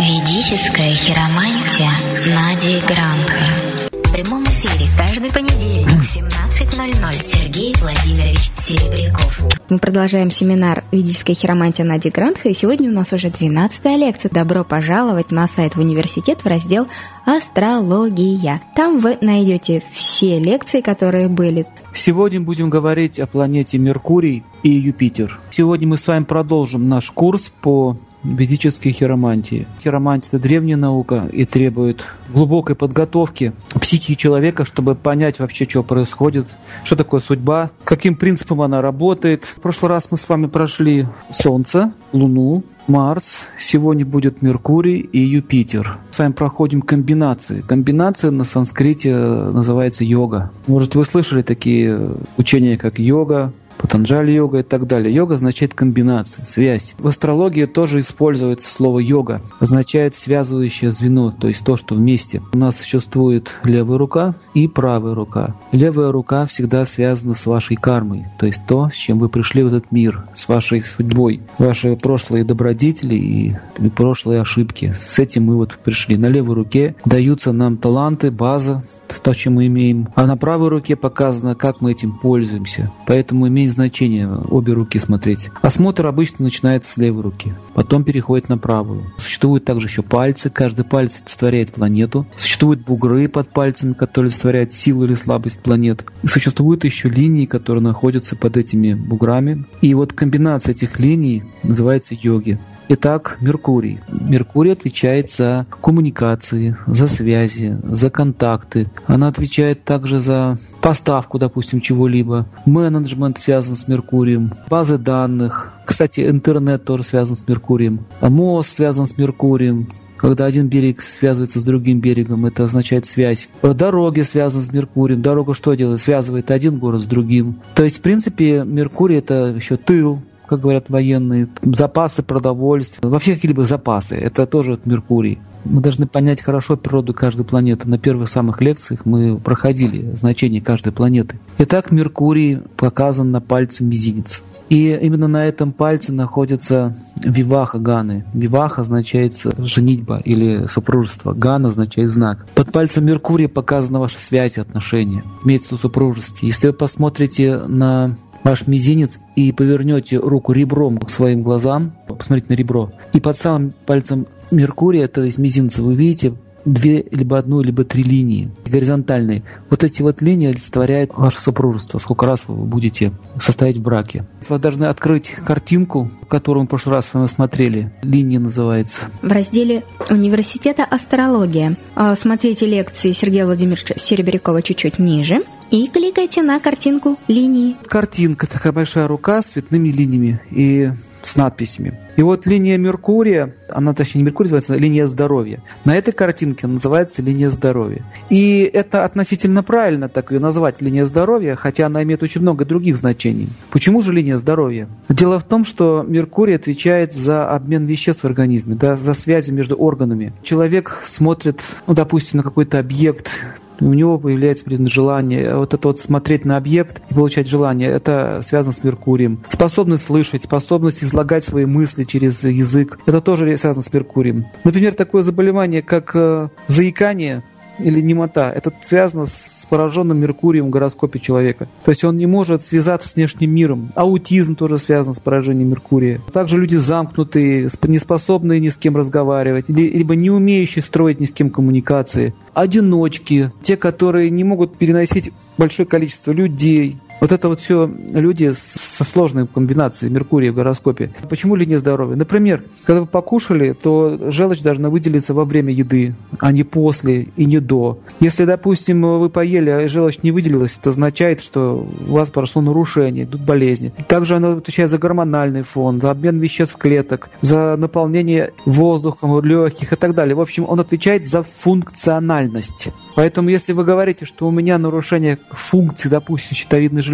Ведическая хиромантия Нади Гранха. В прямом эфире каждый понедельник в 17.00 Сергей Владимирович Серебряков. Мы продолжаем семинар «Ведическая хиромантия Нади Грантха», и сегодня у нас уже 12-я лекция. Добро пожаловать на сайт в университет в раздел «Астрология». Там вы найдете все лекции, которые были. Сегодня будем говорить о планете Меркурий и Юпитер. Сегодня мы с вами продолжим наш курс по ведической хиромантии. Хиромантия – это древняя наука и требует глубокой подготовки психики человека, чтобы понять вообще, что происходит, что такое судьба, каким принципом она работает. В прошлый раз мы с вами прошли Солнце, Луну, Марс, сегодня будет Меркурий и Юпитер. С вами проходим комбинации. Комбинация на санскрите называется йога. Может, вы слышали такие учения, как йога, Патанджали йога и так далее. Йога означает комбинация, связь. В астрологии тоже используется слово йога. Означает связывающее звено, то есть то, что вместе. У нас существует левая рука и правая рука. Левая рука всегда связана с вашей кармой, то есть то, с чем вы пришли в этот мир, с вашей судьбой, ваши прошлые добродетели и прошлые ошибки. С этим мы вот пришли. На левой руке даются нам таланты, база, то, чем мы имеем. А на правой руке показано, как мы этим пользуемся. Поэтому имеет значение обе руки смотреть. Осмотр обычно начинается с левой руки, потом переходит на правую. Существуют также еще пальцы. Каждый палец олицетворяет планету. Существуют бугры под пальцами, которые олицетворяют силу или слабость планет. И существуют еще линии, которые находятся под этими буграми. И вот комбинация этих линий называется йоги. Итак, Меркурий. Меркурий отвечает за коммуникации, за связи, за контакты. Она отвечает также за поставку, допустим, чего-либо. Менеджмент связан с Меркурием, базы данных. Кстати, интернет тоже связан с Меркурием. Мост связан с Меркурием. Когда один берег связывается с другим берегом, это означает связь. Дороги связаны с Меркурием. Дорога что делает? Связывает один город с другим. То есть, в принципе, Меркурий это еще тыл, как говорят военные, запасы продовольствия, вообще какие-либо запасы. Это тоже от Меркурий. Мы должны понять хорошо природу каждой планеты. На первых самых лекциях мы проходили значение каждой планеты. Итак, Меркурий показан на пальце мизинец. И именно на этом пальце находится виваха Ганы. Виваха означает женитьба или супружество. Гана означает знак. Под пальцем Меркурия показана ваша связь и отношения. Имеется в виду супружество. Если вы посмотрите на ваш мизинец и повернете руку ребром к своим глазам, посмотрите на ребро, и под самым пальцем Меркурия, то есть мизинца, вы видите две, либо одну, либо три линии горизонтальные. Вот эти вот линии олицетворяют ваше супружество, сколько раз вы будете состоять в браке. Вы должны открыть картинку, которую мы в прошлый раз с вами смотрели. Линия называется. В разделе университета астрология. А, смотрите лекции Сергея Владимировича Серебрякова чуть-чуть ниже и кликайте на картинку линии. Картинка, такая большая рука с цветными линиями и с надписями. И вот линия Меркурия, она точнее не Меркурий называется, а линия здоровья. На этой картинке называется линия здоровья. И это относительно правильно так ее назвать, линия здоровья, хотя она имеет очень много других значений. Почему же линия здоровья? Дело в том, что Меркурий отвечает за обмен веществ в организме, да, за связи между органами. Человек смотрит, ну, допустим, на какой-то объект, у него появляется желание. Вот это вот смотреть на объект и получать желание, это связано с Меркурием. Способность слышать, способность излагать свои мысли через язык, это тоже связано с Меркурием. Например, такое заболевание, как э, заикание, или немота. Это связано с пораженным Меркурием в гороскопе человека. То есть он не может связаться с внешним миром. Аутизм тоже связан с поражением Меркурия. Также люди замкнутые, неспособные ни с кем разговаривать, либо не умеющие строить ни с кем коммуникации. Одиночки, те, которые не могут переносить большое количество людей, вот это вот все люди со сложной комбинацией Меркурия в гороскопе. Почему линия здоровья? Например, когда вы покушали, то желчь должна выделиться во время еды, а не после и не до. Если, допустим, вы поели, а желчь не выделилась, это означает, что у вас прошло нарушение, идут болезни. Также она отвечает за гормональный фон, за обмен веществ клеток, за наполнение воздухом легких и так далее. В общем, он отвечает за функциональность. Поэтому, если вы говорите, что у меня нарушение функции, допустим, щитовидной железы,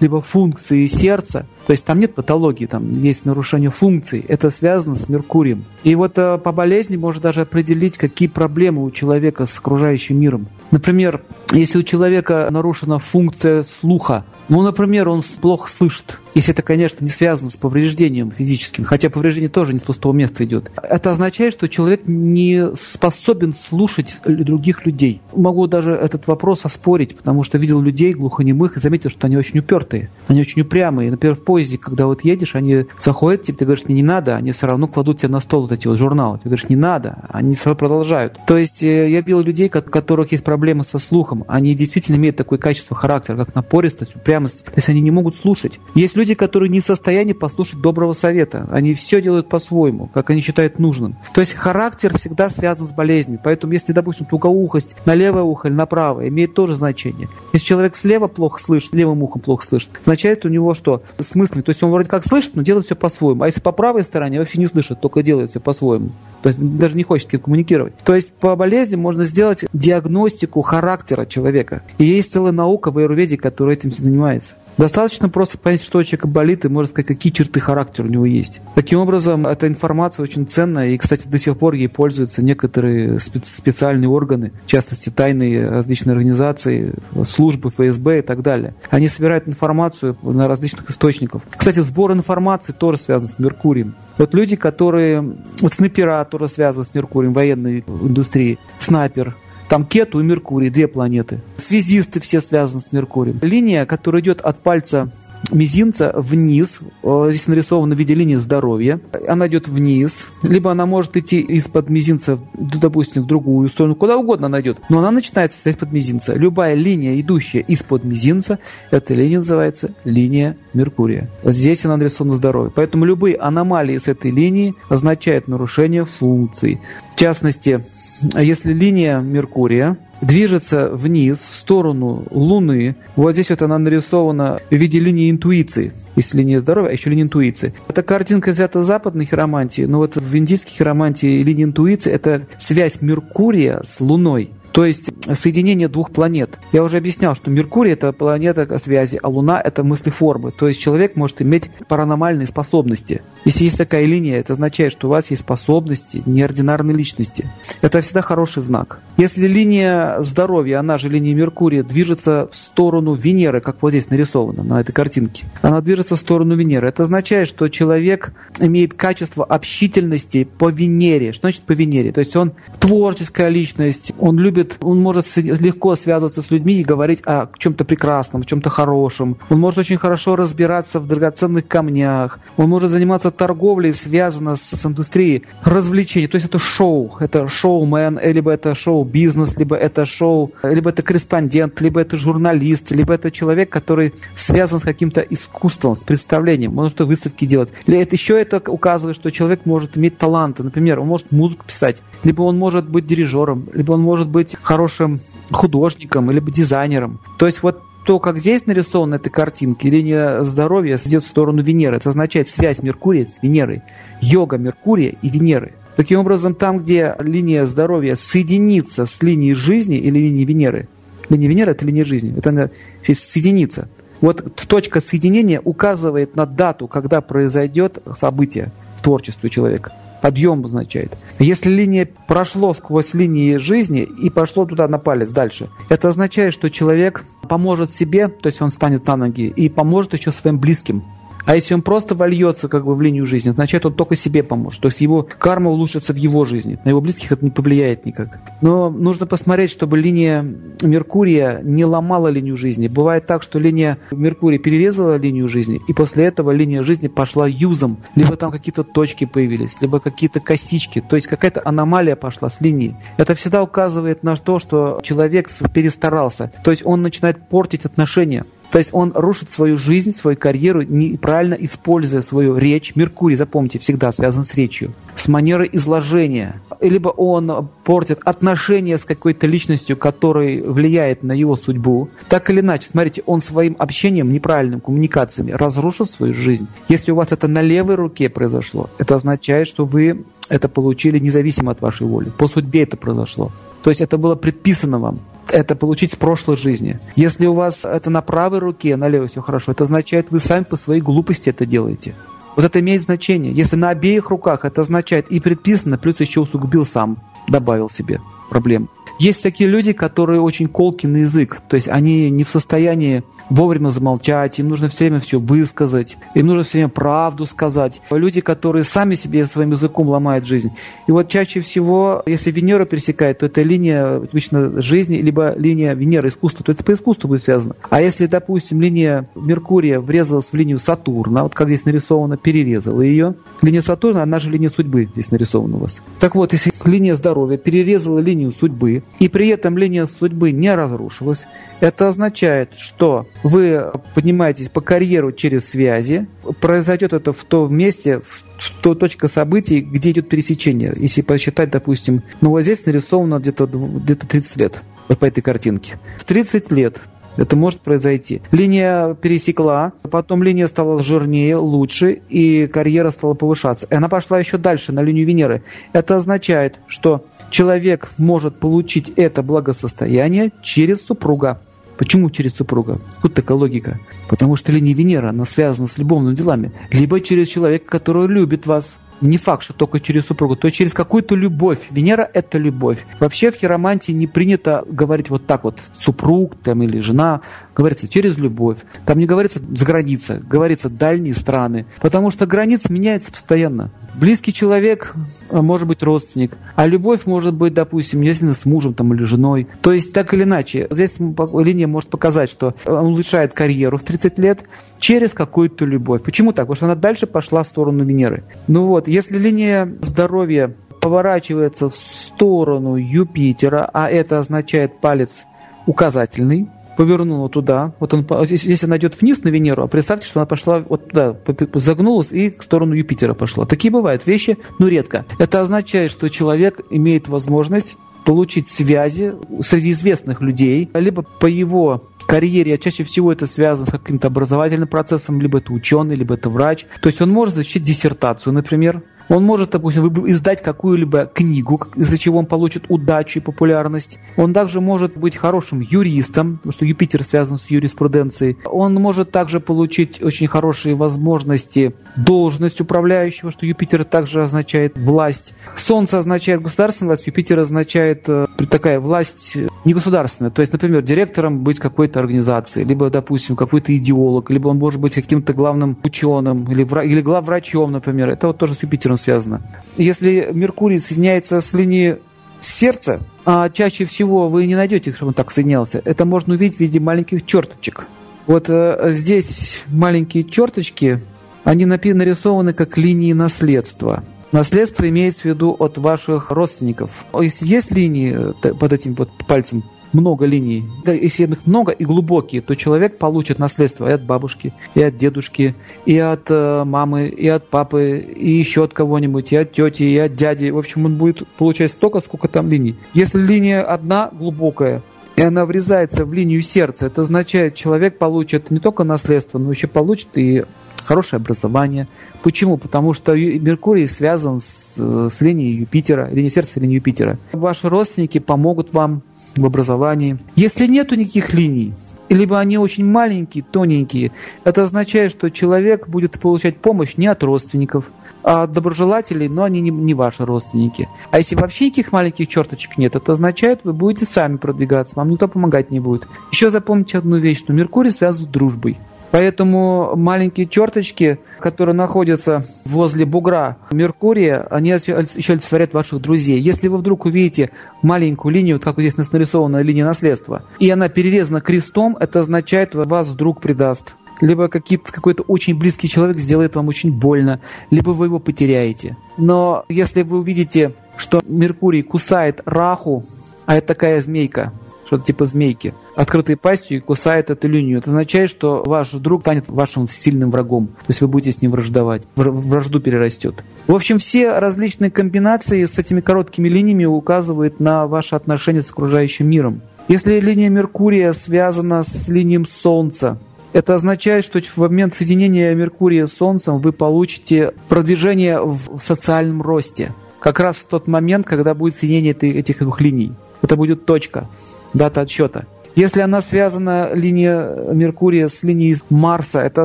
либо функции сердца, то есть там нет патологии, там есть нарушение функций, это связано с Меркурием. И вот э, по болезни можно даже определить, какие проблемы у человека с окружающим миром. Например, если у человека нарушена функция слуха, ну, например, он плохо слышит, Если это, конечно, не связано с повреждением физическим, хотя повреждение тоже не с пустого места идет. Это означает, что человек не способен слушать других людей. Могу даже этот вопрос оспорить, потому что видел людей глухонемых и заметил, что они очень упертые, они очень упрямые. Например, в поезде, когда вот едешь, они заходят, тебе, ты говоришь, мне не надо, они все равно кладут тебе на стол вот эти вот журналы. Ты говоришь, не надо, они все равно продолжают. То есть э, я видел людей, у которых есть проблемы со слухом, они действительно имеют такое качество характера, как напористость, упрямость. То есть они не могут слушать. Есть люди, которые не в состоянии послушать доброго совета. Они все делают по-своему, как они считают нужным. То есть характер всегда связан с болезнью. Поэтому если, допустим, тугоухость на левое ухо или на правое имеет тоже значение. Если человек слева плохо слышит, левым ухом плохо слышит, означает у него что? Смысл. То есть он вроде как слышит, но делает все по-своему. А если по правой стороне, вообще не слышит, только делает все по-своему. То есть даже не хочет коммуникировать. То есть по болезни можно сделать диагностику характера человека. И есть целая наука в аюрведе, которая этим занимается. Достаточно просто понять, что у человека болит, и можно сказать, какие черты характера у него есть. Таким образом, эта информация очень ценная, и, кстати, до сих пор ей пользуются некоторые специальные органы, в частности, тайные различные организации, службы ФСБ и так далее. Они собирают информацию на различных источниках. Кстати, сбор информации тоже связан с Меркурием. Вот люди, которые... Вот снайпера тоже связаны с Меркурием, военной индустрии. Снайпер, там Кету и Меркурий, две планеты. Связисты все связаны с Меркурием. Линия, которая идет от пальца мизинца вниз. Здесь нарисована в виде линии здоровья. Она идет вниз. Либо она может идти из-под мизинца, допустим, в другую сторону, куда угодно она идет. Но она начинается всегда из-под мизинца. Любая линия, идущая из-под мизинца, эта линия называется линия Меркурия. Здесь она нарисована здоровье. Поэтому любые аномалии с этой линии означают нарушение функций. В частности, если линия Меркурия движется вниз, в сторону Луны, вот здесь вот она нарисована в виде линии интуиции. Есть линия здоровья, а еще линия интуиции. Эта картинка взята в западной хиромантии, но вот в индийской хиромантии линия интуиции – это связь Меркурия с Луной. То есть соединение двух планет. Я уже объяснял, что Меркурий – это планета связи, а Луна – это мыслеформы. То есть человек может иметь паранормальные способности. Если есть такая линия, это означает, что у вас есть способности неординарной личности. Это всегда хороший знак. Если линия здоровья, она же линия Меркурия, движется в сторону Венеры, как вот здесь нарисовано на этой картинке, она движется в сторону Венеры. Это означает, что человек имеет качество общительности по Венере. Что значит по Венере? То есть он творческая личность, он любит любит, он может легко связываться с людьми и говорить о чем-то прекрасном, о чем-то хорошем. Он может очень хорошо разбираться в драгоценных камнях. Он может заниматься торговлей, связанной с, с индустрией развлечений. То есть это шоу, это шоумен, либо это шоу-бизнес, либо это шоу, либо это корреспондент, либо это журналист, либо это человек, который связан с каким-то искусством, с представлением. Может выставки делать. Или это еще это указывает, что человек может иметь таланты. Например, он может музыку писать, либо он может быть дирижером, либо он может быть хорошим художником или дизайнером. То есть вот то, как здесь нарисовано на этой картинке, линия здоровья идет в сторону Венеры. Это означает связь Меркурия с Венерой. Йога Меркурия и Венеры. Таким образом, там, где линия здоровья соединится с линией жизни или линией Венеры, линия Венеры – это линия жизни, это она здесь соединится. Вот точка соединения указывает на дату, когда произойдет событие в творчестве человека подъем означает. Если линия прошло сквозь линии жизни и пошло туда на палец дальше, это означает, что человек поможет себе, то есть он станет на ноги, и поможет еще своим близким. А если он просто вольется как бы в линию жизни, значит, он только себе поможет. То есть его карма улучшится в его жизни. На его близких это не повлияет никак. Но нужно посмотреть, чтобы линия Меркурия не ломала линию жизни. Бывает так, что линия Меркурия перерезала линию жизни, и после этого линия жизни пошла юзом. Либо там какие-то точки появились, либо какие-то косички. То есть какая-то аномалия пошла с линии. Это всегда указывает на то, что человек перестарался. То есть он начинает портить отношения. То есть он рушит свою жизнь, свою карьеру, неправильно используя свою речь. Меркурий, запомните, всегда связан с речью, с манерой изложения. Либо он портит отношения с какой-то личностью, которая влияет на его судьбу. Так или иначе, смотрите, он своим общением, неправильным коммуникациями разрушил свою жизнь. Если у вас это на левой руке произошло, это означает, что вы это получили независимо от вашей воли. По судьбе это произошло. То есть это было предписано вам это получить с прошлой жизни. Если у вас это на правой руке, на левой все хорошо, это означает, вы сами по своей глупости это делаете. Вот это имеет значение. Если на обеих руках, это означает и предписано, плюс еще усугубил сам, добавил себе проблем. Есть такие люди, которые очень колки на язык, то есть они не в состоянии вовремя замолчать, им нужно все время все высказать, им нужно все время правду сказать. Люди, которые сами себе своим языком ломают жизнь. И вот чаще всего, если Венера пересекает, то это линия обычно жизни, либо линия Венеры искусства, то это по искусству будет связано. А если, допустим, линия Меркурия врезалась в линию Сатурна, вот как здесь нарисовано, перерезала ее, линия Сатурна, она же линия судьбы здесь нарисована у вас. Так вот, если линия здоровья перерезала линию судьбы, и при этом линия судьбы не разрушилась, это означает, что вы поднимаетесь по карьеру через связи, произойдет это в том месте, в то точка событий, где идет пересечение. Если посчитать, допустим, ну вот здесь нарисовано где-то где 30 лет, вот по этой картинке. В 30 лет это может произойти. Линия пересекла, потом линия стала жирнее, лучше, и карьера стала повышаться. И она пошла еще дальше, на линию Венеры. Это означает, что человек может получить это благосостояние через супруга. Почему через супруга? Вот такая логика. Потому что линия Венеры, она связана с любовными делами. Либо через человека, который любит вас, не факт, что только через супругу, то через какую-то любовь. Венера – это любовь. Вообще в хиромантии не принято говорить вот так вот, супруг там или жена, говорится через любовь. Там не говорится за граница, говорится дальние страны, потому что границы меняются постоянно. Близкий человек а, может быть родственник, а любовь может быть, допустим, если с мужем там, или женой. То есть так или иначе, здесь линия может показать, что он улучшает карьеру в 30 лет через какую-то любовь. Почему так? Потому что она дальше пошла в сторону Венеры. Ну вот, если линия здоровья поворачивается в сторону Юпитера, а это означает палец указательный, повернула туда, вот он, если она идет вниз на Венеру, а представьте, что она пошла вот туда, загнулась и в сторону Юпитера пошла. Такие бывают вещи, но редко. Это означает, что человек имеет возможность получить связи среди известных людей, либо по его карьере, а чаще всего это связано с каким-то образовательным процессом, либо это ученый, либо это врач. То есть он может защитить диссертацию, например, он может, допустим, издать какую-либо книгу, из-за чего он получит удачу и популярность. Он также может быть хорошим юристом, потому что Юпитер связан с юриспруденцией. Он может также получить очень хорошие возможности должность управляющего, что Юпитер также означает власть. Солнце означает государственную власть, Юпитер означает э, такая власть не государственная. То есть, например, директором быть какой-то организации, либо, допустим, какой-то идеолог, либо он может быть каким-то главным ученым, или, или главврачом, например. Это вот тоже с Юпитером чем связано. Если Меркурий соединяется с линией сердца, а чаще всего вы не найдете, чтобы он так соединялся. Это можно увидеть в виде маленьких черточек. Вот э, здесь маленькие черточки, они нарисованы как линии наследства. Наследство имеется в виду от ваших родственников. Если есть линии э, под этим вот пальцем много линий, если их много и глубокие, то человек получит наследство и от бабушки, и от дедушки, и от э, мамы, и от папы, и еще от кого-нибудь, и от тети, и от дяди. В общем, он будет получать столько, сколько там линий. Если линия одна глубокая, и она врезается в линию сердца, это означает, человек получит не только наследство, но еще получит и хорошее образование. Почему? Потому что Меркурий связан с, с линией Юпитера, линией сердца, линией Юпитера. Ваши родственники помогут вам в образовании. Если нету никаких линий, либо они очень маленькие, тоненькие, это означает, что человек будет получать помощь не от родственников, а от доброжелателей, но они не, не ваши родственники. А если вообще никаких маленьких черточек нет, это означает, вы будете сами продвигаться, вам никто помогать не будет. Еще запомните одну вещь, что Меркурий связан с дружбой. Поэтому маленькие черточки, которые находятся возле бугра Меркурия, они еще олицетворяют ваших друзей. Если вы вдруг увидите маленькую линию, как здесь нарисована линия наследства, и она перерезана крестом, это означает, вас друг предаст либо какой-то очень близкий человек сделает вам очень больно, либо вы его потеряете. Но если вы увидите, что Меркурий кусает Раху, а это такая змейка, что-то типа змейки, открытой пастью и кусает эту линию. Это означает, что ваш друг станет вашим сильным врагом. То есть вы будете с ним враждовать. Вражду перерастет. В общем, все различные комбинации с этими короткими линиями указывают на ваши отношения с окружающим миром. Если линия Меркурия связана с линией Солнца, это означает, что в момент соединения Меркурия с Солнцем вы получите продвижение в социальном росте. Как раз в тот момент, когда будет соединение этих двух линий. Это будет точка дата отсчета. Если она связана, линия Меркурия, с линией Марса, это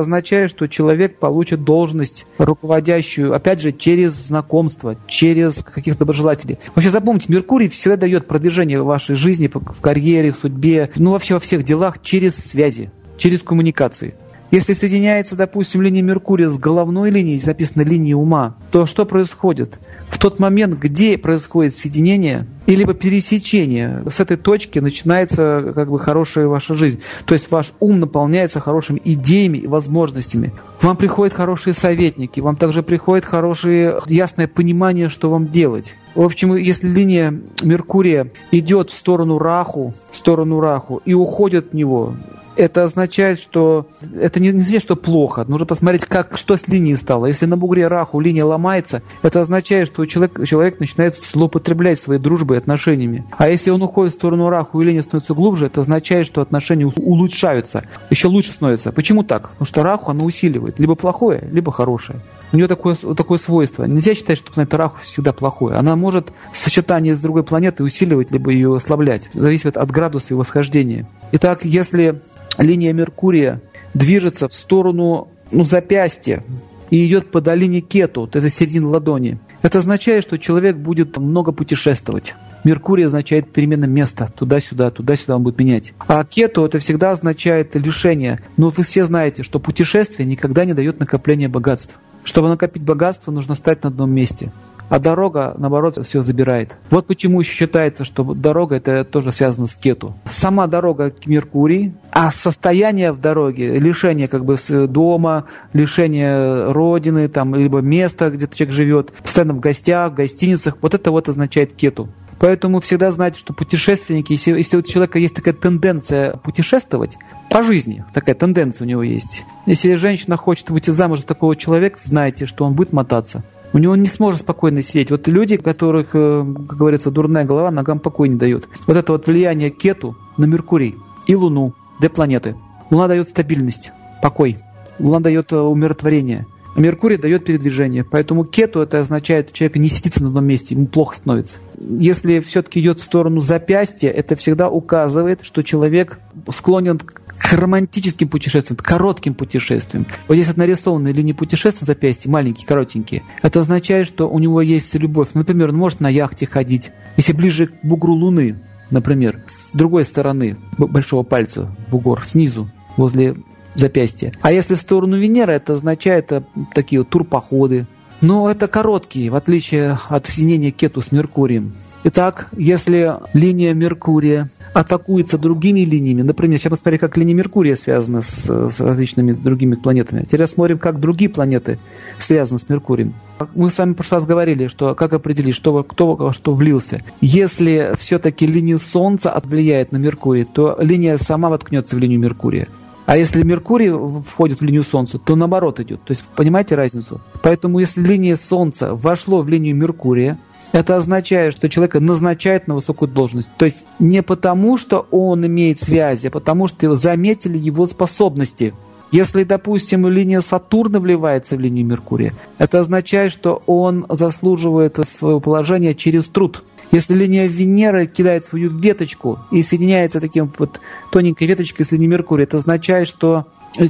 означает, что человек получит должность руководящую, опять же, через знакомство, через каких-то доброжелателей. Вообще запомните, Меркурий всегда дает продвижение в вашей жизни, в карьере, в судьбе, ну вообще во всех делах через связи, через коммуникации. Если соединяется, допустим, линия Меркурия с головной линией, записана линия ума, то что происходит? В тот момент, где происходит соединение, и либо пересечение, с этой точки начинается как бы хорошая ваша жизнь. То есть ваш ум наполняется хорошими идеями и возможностями. Вам приходят хорошие советники, вам также приходит хорошее ясное понимание, что вам делать. В общем, если линия Меркурия идет в сторону Раху, в сторону Раху и уходит от него, это означает, что это не, не значит, что плохо. Нужно посмотреть, как, что с линией стало. Если на бугре раху линия ломается, это означает, что человек, человек начинает злоупотреблять своей дружбой и отношениями. А если он уходит в сторону раху и линия становится глубже, это означает, что отношения улучшаются, еще лучше становятся. Почему так? Потому что раху она усиливает либо плохое, либо хорошее. У нее такое, такое свойство. Нельзя считать, что планета Раху всегда плохое. Она может в сочетании с другой планетой усиливать, либо ее ослаблять. Зависит от градуса его схождения. Итак, если линия Меркурия движется в сторону ну, запястья и идет по долине Кету, вот это середина ладони, это означает, что человек будет много путешествовать. Меркурий означает перемена места, туда-сюда, туда-сюда он будет менять. А кету это всегда означает лишение. Но вы все знаете, что путешествие никогда не дает накопления богатств. Чтобы накопить богатство, нужно стать на одном месте а дорога, наоборот, все забирает. Вот почему еще считается, что дорога это тоже связано с кету. Сама дорога к Меркурий, а состояние в дороге, лишение как бы с дома, лишение родины, там, либо места, где человек живет, постоянно в гостях, в гостиницах, вот это вот означает кету. Поэтому всегда знать, что путешественники, если, если у человека есть такая тенденция путешествовать по жизни, такая тенденция у него есть. Если женщина хочет выйти замуж за такого человека, знайте, что он будет мотаться. У него не сможет спокойно сидеть. Вот люди, которых, э, как говорится, дурная голова ногам покой не дает. Вот это вот влияние кету на Меркурий и Луну, две планеты. Луна дает стабильность, покой. Луна дает э, умиротворение. А Меркурий дает передвижение. Поэтому кету это означает, что человек не сидится на одном месте, ему плохо становится. Если все-таки идет в сторону запястья, это всегда указывает, что человек склонен к к романтическим путешествиям, к коротким путешествиям. Вот здесь вот нарисованные линии путешествий в запястье, маленькие, коротенькие. Это означает, что у него есть любовь. Например, он может на яхте ходить. Если ближе к бугру Луны, например, с другой стороны большого пальца, бугор, снизу, возле запястья. А если в сторону Венеры, это означает э, такие вот турпоходы. Но это короткие, в отличие от соединения Кету с Меркурием. Итак, если линия Меркурия атакуется другими линиями, например, сейчас посмотрим, как линия Меркурия связана с, с различными другими планетами. Теперь рассмотрим, как другие планеты связаны с Меркурием. Мы с вами в прошлый раз говорили, что как определить, что, кто во что влился. Если все-таки линия Солнца влияет на Меркурий, то линия сама воткнется в линию Меркурия. А если Меркурий входит в линию Солнца, то наоборот идет. То есть понимаете разницу? Поэтому если линия Солнца вошло в линию Меркурия, это означает, что человека назначают на высокую должность. То есть не потому, что он имеет связи, а потому что заметили его способности. Если, допустим, линия Сатурна вливается в линию Меркурия, это означает, что он заслуживает своего положения через труд. Если линия Венеры кидает свою веточку и соединяется таким вот тоненькой веточкой с линией Меркурия, это означает, что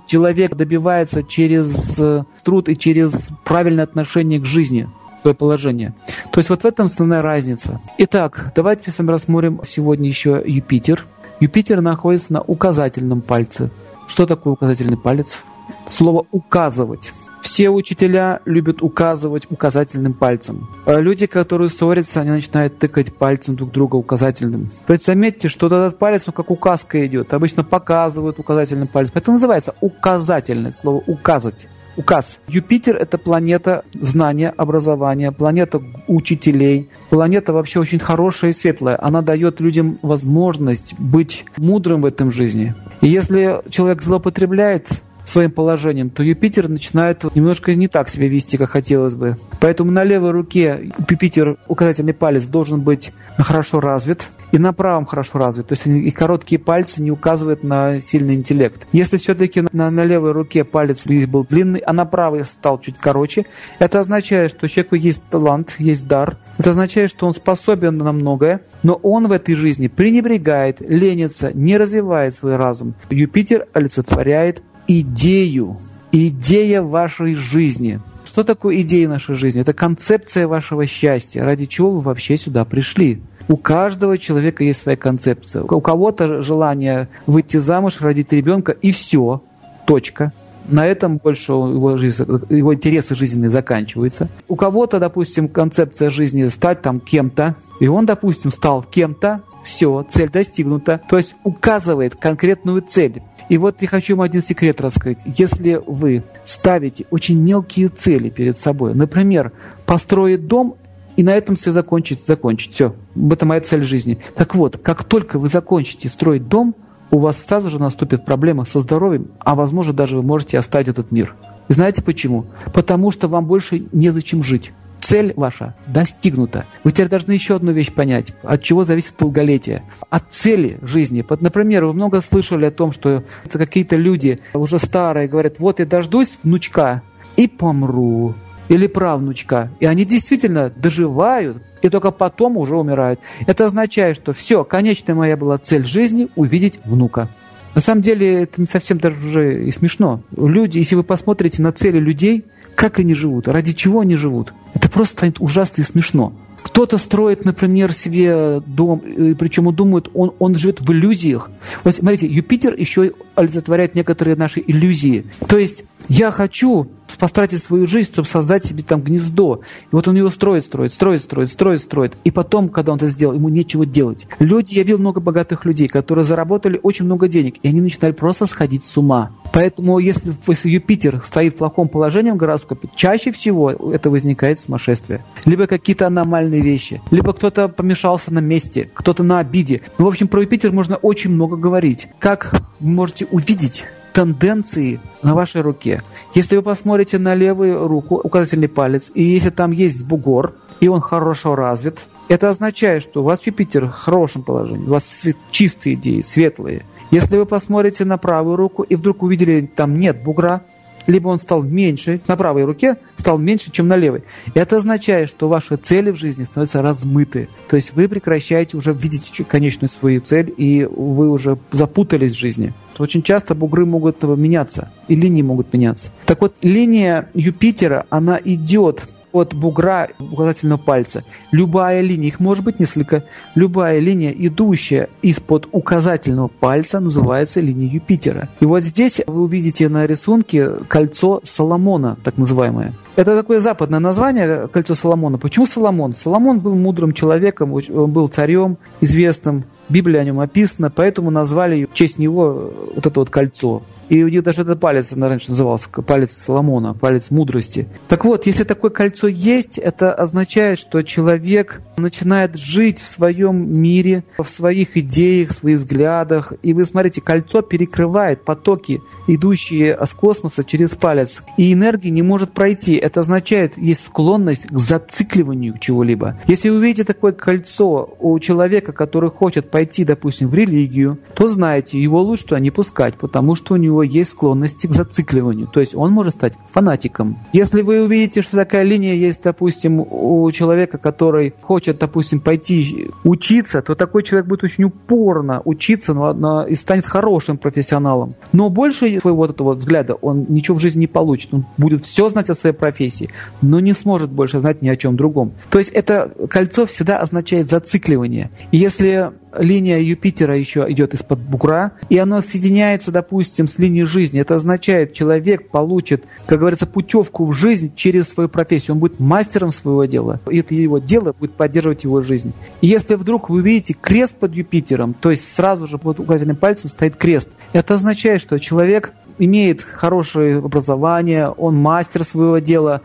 человек добивается через труд и через правильное отношение к жизни свое положение. То есть вот в этом основная разница. Итак, давайте с вами рассмотрим сегодня еще Юпитер. Юпитер находится на указательном пальце. Что такое указательный палец? Слово «указывать». Все учителя любят указывать указательным пальцем. А люди, которые ссорятся, они начинают тыкать пальцем друг друга указательным. То есть заметьте, что этот палец, он как указка идет. Обычно показывают указательным пальцем. Это называется указательное слово «указать». Указ. Юпитер – это планета знания, образования, планета учителей, планета вообще очень хорошая и светлая. Она дает людям возможность быть мудрым в этом жизни. И если человек злоупотребляет своим положением, то Юпитер начинает немножко не так себя вести, как хотелось бы. Поэтому на левой руке Юпитер, указательный палец, должен быть хорошо развит. И на правом хорошо развит. То есть и короткие пальцы не указывают на сильный интеллект. Если все-таки на, на левой руке палец был длинный, а на правой стал чуть короче, это означает, что у человека есть талант, есть дар. Это означает, что он способен на многое, но он в этой жизни пренебрегает, ленится, не развивает свой разум. Юпитер олицетворяет идею, идея вашей жизни. Что такое идея нашей жизни? Это концепция вашего счастья, ради чего вы вообще сюда пришли. У каждого человека есть своя концепция. У кого-то желание выйти замуж, родить ребенка и все, точка. На этом больше его, жизнь, его интересы жизненные заканчиваются. У кого-то, допустим, концепция жизни стать там кем-то, и он, допустим, стал кем-то, все, цель достигнута. То есть указывает конкретную цель. И вот я хочу вам один секрет рассказать. Если вы ставите очень мелкие цели перед собой, например, построить дом и на этом все закончить, закончить, все. Это моя цель жизни. Так вот, как только вы закончите строить дом, у вас сразу же наступит проблема со здоровьем, а возможно даже вы можете оставить этот мир. Знаете почему? Потому что вам больше незачем жить. Цель ваша достигнута. Вы теперь должны еще одну вещь понять, от чего зависит долголетие. От цели жизни. Например, вы много слышали о том, что какие-то люди уже старые говорят, вот я дождусь внучка и помру или правнучка. И они действительно доживают, и только потом уже умирают. Это означает, что все, конечная моя была цель жизни – увидеть внука. На самом деле это не совсем даже уже и смешно. Люди, если вы посмотрите на цели людей, как они живут, ради чего они живут, это просто станет ужасно и смешно. Кто-то строит, например, себе дом, причем он думает, он, он живет в иллюзиях. Вот смотрите, Юпитер еще олицетворяет некоторые наши иллюзии. То есть я хочу потратить свою жизнь, чтобы создать себе там гнездо. И вот он его строит, строит, строит, строит, строит, строит. И потом, когда он это сделал, ему нечего делать. Люди, я видел много богатых людей, которые заработали очень много денег, и они начинали просто сходить с ума. Поэтому, если, если Юпитер стоит в плохом положении в гороскопе, чаще всего это возникает сумасшествие. Либо какие-то аномальные вещи, либо кто-то помешался на месте, кто-то на обиде. Ну, в общем, про Юпитер можно очень много говорить. Как вы можете увидеть тенденции на вашей руке. Если вы посмотрите на левую руку, указательный палец, и если там есть бугор, и он хорошо развит, это означает, что у вас Юпитер в хорошем положении, у вас чистые идеи, светлые. Если вы посмотрите на правую руку и вдруг увидели, там нет бугра, либо он стал меньше, на правой руке стал меньше, чем на левой. Это означает, что ваши цели в жизни становятся размыты. То есть вы прекращаете уже видеть конечную свою цель, и вы уже запутались в жизни. Очень часто бугры могут меняться, и линии могут меняться. Так вот, линия Юпитера, она идет от бугра указательного пальца. Любая линия, их может быть несколько, любая линия, идущая из-под указательного пальца, называется линией Юпитера. И вот здесь вы увидите на рисунке кольцо Соломона, так называемое. Это такое западное название, кольцо Соломона. Почему Соломон? Соломон был мудрым человеком, он был царем известным, Библия о нем описана, поэтому назвали в честь него вот это вот кольцо. И у них даже этот палец раньше назывался палец Соломона, палец мудрости. Так вот, если такое кольцо есть, это означает, что человек начинает жить в своем мире, в своих идеях, в своих взглядах. И вы смотрите, кольцо перекрывает потоки, идущие с космоса через палец. И энергия не может пройти. Это означает, есть склонность к зацикливанию чего-либо. Если вы увидите такое кольцо у человека, который хочет пойти, допустим, в религию, то знаете, его лучше туда не пускать, потому что у него есть склонности к зацикливанию. То есть он может стать фанатиком. Если вы увидите, что такая линия есть, допустим, у человека, который хочет, допустим, пойти учиться, то такой человек будет очень упорно учиться но, но, и станет хорошим профессионалом. Но больше своего вот этого взгляда он ничего в жизни не получит. Он будет все знать о своей профессии, но не сможет больше знать ни о чем другом. То есть это кольцо всегда означает зацикливание. И если линия Юпитера еще идет из-под бугра, и оно соединяется, допустим, с линией жизни. Это означает, человек получит, как говорится, путевку в жизнь через свою профессию. Он будет мастером своего дела. И это его дело будет поддерживать его жизнь. И если вдруг вы видите крест под Юпитером, то есть сразу же под указательным пальцем стоит крест, это означает, что человек имеет хорошее образование, он мастер своего дела,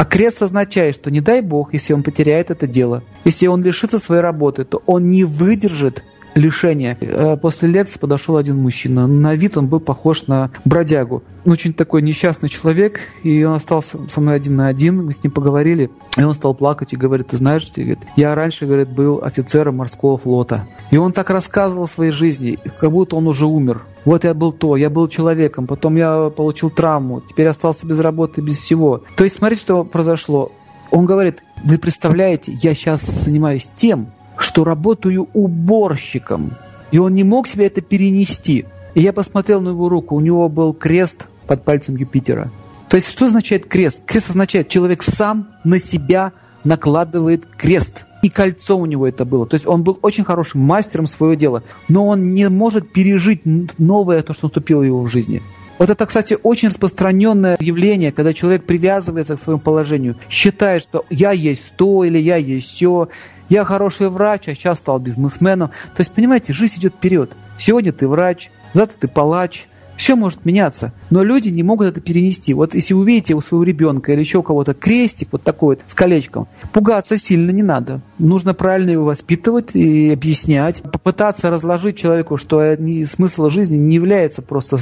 а крест означает, что не дай бог, если он потеряет это дело, если он лишится своей работы, то он не выдержит лишения. Э, после лекции подошел один мужчина. На вид он был похож на бродягу. Очень такой несчастный человек, и он остался со мной один на один. Мы с ним поговорили, и он стал плакать и говорит, ты знаешь, я раньше, говорит, был офицером морского флота. И он так рассказывал о своей жизни, как будто он уже умер. Вот я был то, я был человеком, потом я получил травму, теперь остался без работы, без всего. То есть смотрите, что произошло. Он говорит, вы представляете, я сейчас занимаюсь тем, что работаю уборщиком. И он не мог себе это перенести. И я посмотрел на его руку, у него был крест под пальцем Юпитера. То есть что означает крест? Крест означает, человек сам на себя накладывает крест. И кольцо у него это было. То есть он был очень хорошим мастером своего дела. Но он не может пережить новое, то, что наступило в его жизни. Вот это, кстати, очень распространенное явление, когда человек привязывается к своему положению, считает, что я есть то или я есть все, я хороший врач, а сейчас стал бизнесменом. То есть, понимаете, жизнь идет вперед. Сегодня ты врач, завтра ты палач, все может меняться, но люди не могут это перенести. Вот если вы увидите у своего ребенка или еще у кого-то крестик вот такой вот с колечком, пугаться сильно не надо. Нужно правильно его воспитывать и объяснять. Попытаться разложить человеку, что смысл жизни не является просто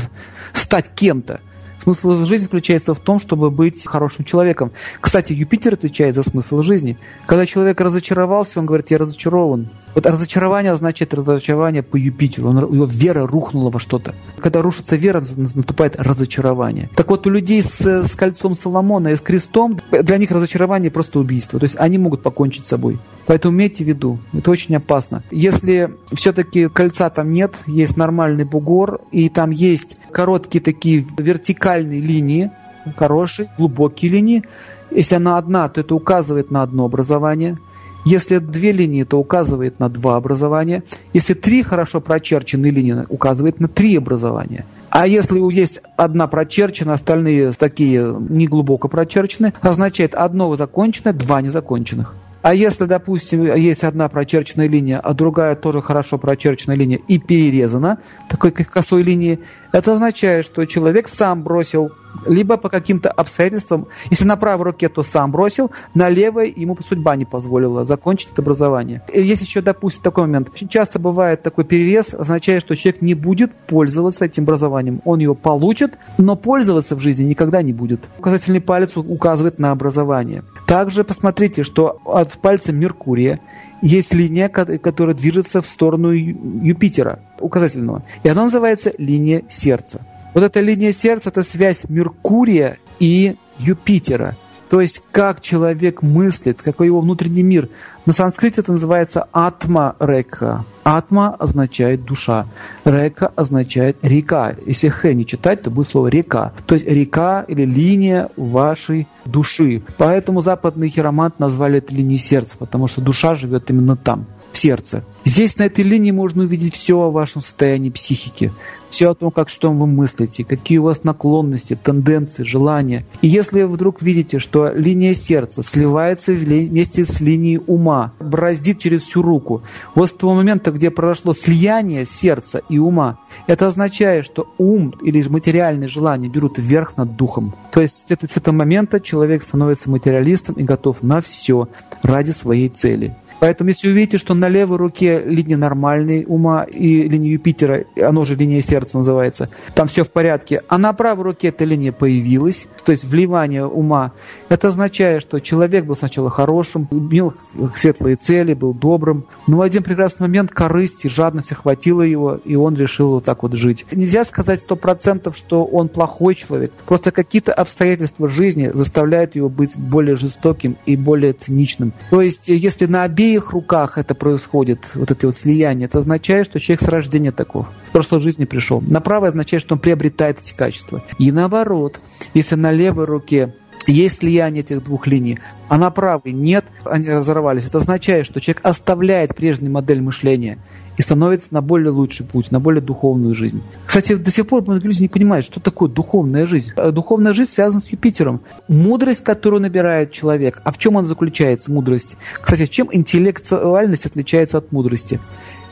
стать кем-то. Смысл жизни заключается в том, чтобы быть хорошим человеком. Кстати, Юпитер отвечает за смысл жизни. Когда человек разочаровался, он говорит, я разочарован. Вот разочарование означает разочарование по Юпитеру. Он, его вера рухнула во что-то. Когда рушится вера, наступает разочарование. Так вот, у людей с, с кольцом Соломона и с крестом, для них разочарование просто убийство. То есть они могут покончить с собой. Поэтому имейте в виду, это очень опасно. Если все-таки кольца там нет, есть нормальный бугор, и там есть короткие такие вертикальные линии, хорошие, глубокие линии, если она одна, то это указывает на одно образование. Если две линии, то указывает на два образования. Если три хорошо прочерченные линии, указывает на три образования. А если есть одна прочерчена, остальные такие неглубоко прочерчены, означает одно законченное, два незаконченных. А если, допустим, есть одна прочерченная линия, а другая тоже хорошо прочерченная линия и перерезана такой косой линией, это означает, что человек сам бросил либо по каким-то обстоятельствам, если на правой руке, то сам бросил, на левой ему судьба не позволила закончить это образование. И есть еще, допустим, такой момент. Очень часто бывает такой перерез, означает, что человек не будет пользоваться этим образованием. Он его получит, но пользоваться в жизни никогда не будет. Указательный палец указывает на образование. Также посмотрите, что от пальца Меркурия есть линия, которая движется в сторону Юпитера, указательного. И она называется линия сердца. Вот эта линия сердца – это связь Меркурия и Юпитера. То есть как человек мыслит, какой его внутренний мир. На санскрите это называется атма река. Атма означает душа. Река означает река. Если х не читать, то будет слово река. То есть река или линия вашей души. Поэтому западный хиромант назвали это линией сердца, потому что душа живет именно там в сердце. Здесь на этой линии можно увидеть все о вашем состоянии психики, все о том, как что вы мыслите, какие у вас наклонности, тенденции, желания. И если вдруг видите, что линия сердца сливается вместе с линией ума, бороздит через всю руку, вот с того момента, где произошло слияние сердца и ума, это означает, что ум или материальные желания берут вверх над духом. То есть с этого момента человек становится материалистом и готов на все ради своей цели. Поэтому, если увидите, что на левой руке линия нормальной ума и линия Юпитера, оно же линия сердца называется, там все в порядке, а на правой руке эта линия появилась, то есть вливание ума, это означает, что человек был сначала хорошим, имел светлые цели, был добрым, но в один прекрасный момент корысть и жадность охватила его, и он решил вот так вот жить. Нельзя сказать сто процентов, что он плохой человек, просто какие-то обстоятельства жизни заставляют его быть более жестоким и более циничным. То есть, если на обеих обеих руках это происходит, вот это вот слияние, это означает, что человек с рождения таков, в прошлой жизни пришел. На правой означает, что он приобретает эти качества. И наоборот, если на левой руке есть слияние этих двух линий, а на правой нет, они разорвались. Это означает, что человек оставляет прежнюю модель мышления и становится на более лучший путь, на более духовную жизнь. Кстати, до сих пор многие люди не понимают, что такое духовная жизнь. Э, духовная жизнь связана с Юпитером. Мудрость, которую набирает человек. А в чем она заключается, мудрость? Кстати, чем интеллектуальность отличается от мудрости?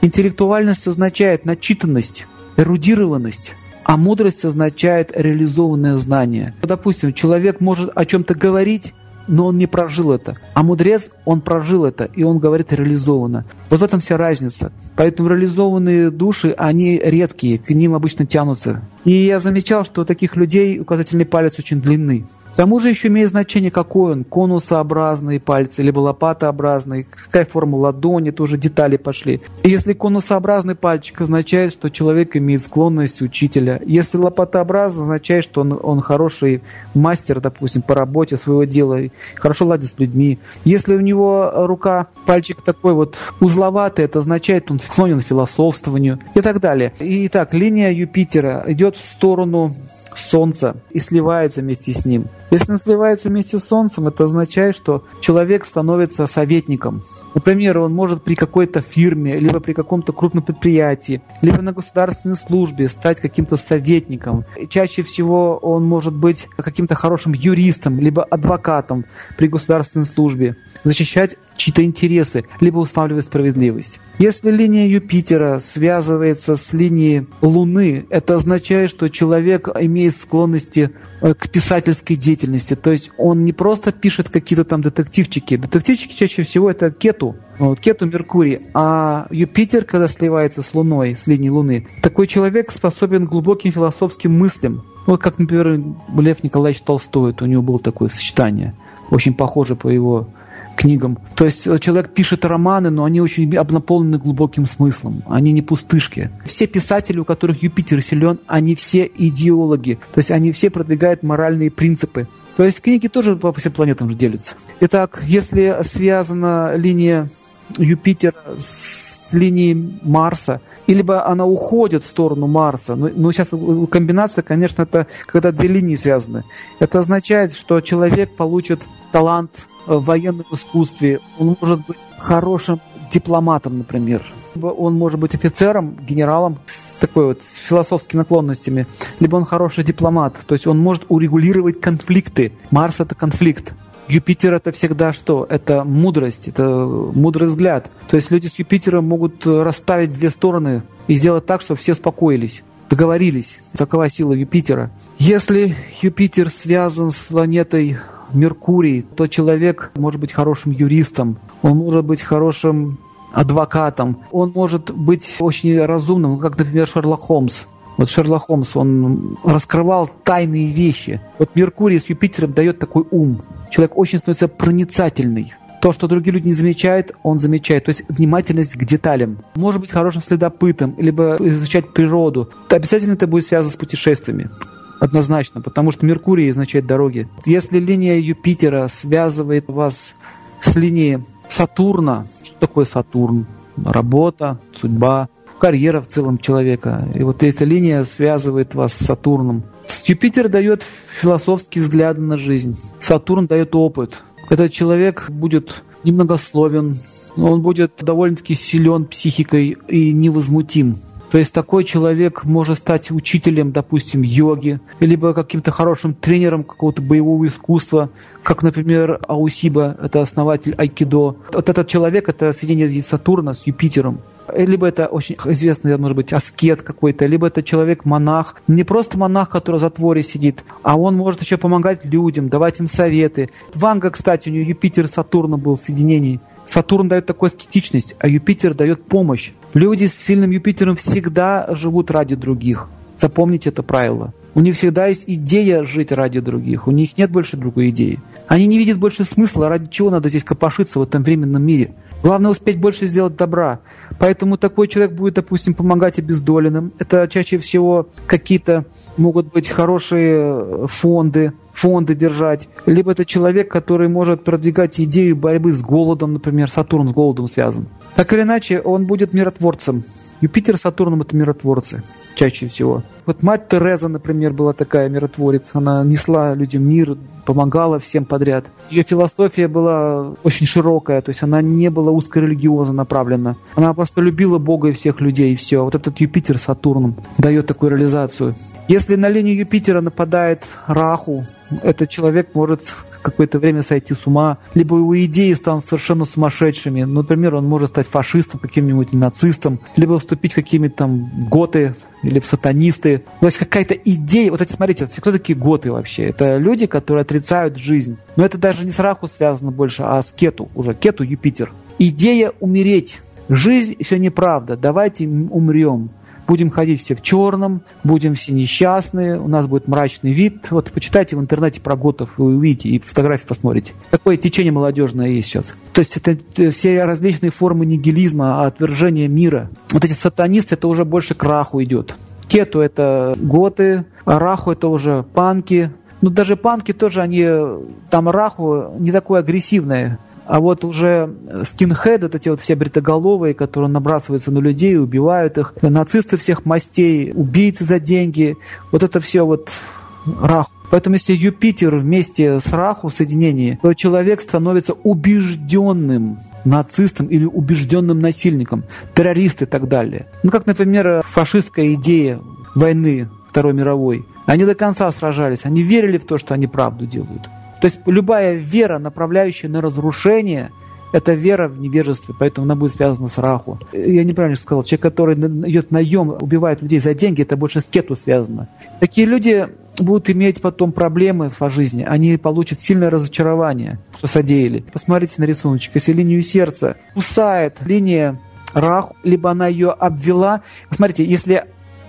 Интеллектуальность означает начитанность, эрудированность. А мудрость означает реализованное знание. Допустим, человек может о чем-то говорить, но он не прожил это. А мудрец, он прожил это, и он говорит реализованно. Вот в этом вся разница. Поэтому реализованные души, они редкие, к ним обычно тянутся. И я замечал, что таких людей указательный палец очень длинный. Тому же еще имеет значение, какой он, конусообразные пальцы, либо лопатообразные, какая форма ладони, тоже детали пошли. Если конусообразный пальчик означает, что человек имеет склонность учителя. Если лопатообразный, означает, что он, он хороший мастер, допустим, по работе своего дела, хорошо ладит с людьми. Если у него рука, пальчик такой вот узловатый, это означает, он склонен к философствованию и так далее. Итак, линия Юпитера идет в сторону Солнца и сливается вместе с ним. Если он сливается вместе с Солнцем, это означает, что человек становится советником. Например, он может при какой-то фирме, либо при каком-то крупном предприятии, либо на государственной службе стать каким-то советником. Чаще всего он может быть каким-то хорошим юристом, либо адвокатом при государственной службе, защищать чьи-то интересы, либо устанавливать справедливость. Если линия Юпитера связывается с линией Луны, это означает, что человек имеет склонности э, к писательской деятельности. То есть он не просто пишет какие-то там детективчики. Детективчики чаще всего это кету, вот, кету Меркурий. А Юпитер, когда сливается с Луной, с линией Луны, такой человек способен глубоким философским мыслям. Вот как, например, Лев Николаевич Толстой, у него было такое сочетание, очень похоже по его книгам. То есть э, человек пишет романы, но они очень наполнены глубоким смыслом. Они не пустышки. Все писатели, у которых Юпитер силен, они все идеологи. То есть они все продвигают моральные принципы. То есть книги тоже по всем планетам делятся. Итак, если связана линия Юпитера с линией Марса, либо она уходит в сторону Марса. Но, но сейчас комбинация, конечно, это когда две линии связаны. Это означает, что человек получит талант в военном искусстве, он может быть хорошим дипломатом, например. Либо он может быть офицером, генералом с такой вот с философскими наклонностями, либо он хороший дипломат, то есть он может урегулировать конфликты. Марс это конфликт. Юпитер это всегда что? Это мудрость, это мудрый взгляд. То есть люди с Юпитером могут расставить две стороны и сделать так, чтобы все успокоились договорились. Такова сила Юпитера. Если Юпитер связан с планетой Меркурий, то человек может быть хорошим юристом, он может быть хорошим адвокатом, он может быть очень разумным, как, например, Шерлок Холмс. Вот Шерлок Холмс, он раскрывал тайные вещи. Вот Меркурий с Юпитером дает такой ум. Человек очень становится проницательный. То, что другие люди не замечают, он замечает. То есть внимательность к деталям. Может быть хорошим следопытом, либо изучать природу. Обязательно это будет связано с путешествиями. Однозначно, потому что Меркурий означает дороги. Если линия Юпитера связывает вас с линией Сатурна, что такое Сатурн? Работа, судьба, карьера в целом человека. И вот эта линия связывает вас с Сатурном. Юпитер дает философские взгляды на жизнь. Сатурн дает опыт. Этот человек будет немногословен, он будет довольно-таки силен психикой и невозмутим. То есть такой человек может стать учителем, допустим, йоги, либо каким-то хорошим тренером какого-то боевого искусства, как, например, Аусиба, это основатель айкидо. Вот этот человек – это соединение Сатурна с Юпитером. Либо это очень известный, может быть, аскет какой-то, либо это человек-монах. Не просто монах, который в затворе сидит, а он может еще помогать людям, давать им советы. Ванга, кстати, у нее Юпитер и Сатурна был в соединении. Сатурн дает такую аскетичность, а Юпитер дает помощь. Люди с сильным Юпитером всегда живут ради других. Запомните это правило. У них всегда есть идея жить ради других. У них нет больше другой идеи. Они не видят больше смысла, ради чего надо здесь копошиться в этом временном мире. Главное успеть больше сделать добра. Поэтому такой человек будет, допустим, помогать обездоленным. Это чаще всего какие-то могут быть хорошие фонды, фонды держать, либо это человек, который может продвигать идею борьбы с голодом, например, Сатурн с голодом связан. Так или иначе, он будет миротворцем. Юпитер Сатурном – это миротворцы чаще всего. Вот мать Тереза, например, была такая миротворец. Она несла людям мир, помогала всем подряд. Ее философия была очень широкая, то есть она не была узкорелигиозно направлена. Она просто любила Бога и всех людей, и все. Вот этот Юпитер Сатурном дает такую реализацию. Если на линию Юпитера нападает Раху, этот человек может какое-то время сойти с ума, либо его идеи станут совершенно сумасшедшими. Например, он может стать фашистом, каким-нибудь нацистом, либо поступить в какими-то там готы или в сатанисты. То есть какая-то идея. Вот эти, смотрите, вот кто такие готы вообще? Это люди, которые отрицают жизнь. Но это даже не с Раху связано больше, а с Кету уже. Кету Юпитер. Идея умереть. Жизнь все неправда. Давайте умрем будем ходить все в черном, будем все несчастные, у нас будет мрачный вид. Вот почитайте в интернете про готов, вы увидите и фотографии посмотрите. Какое течение молодежное есть сейчас. То есть это все различные формы нигилизма, отвержения мира. Вот эти сатанисты, это уже больше к раху идет. Кету это готы, раху это уже панки, ну, даже панки тоже, они, там раху не такое агрессивное. А вот уже скинхед, вот эти вот все бритоголовые, которые набрасываются на людей, убивают их, нацисты всех мастей, убийцы за деньги, вот это все вот Раху. Поэтому если Юпитер вместе с Раху в соединении, то человек становится убежденным нацистом или убежденным насильником, террорист и так далее. Ну, как, например, фашистская идея войны Второй мировой. Они до конца сражались, они верили в то, что они правду делают. То есть любая вера, направляющая на разрушение, это вера в невежестве, поэтому она будет связана с раху. Я неправильно сказал, человек, который идет наем, убивает людей за деньги, это больше с кету связано. Такие люди будут иметь потом проблемы по жизни, они получат сильное разочарование, что содеяли. Посмотрите на рисуночек, если линию сердца кусает линия раху, либо она ее обвела. Посмотрите, если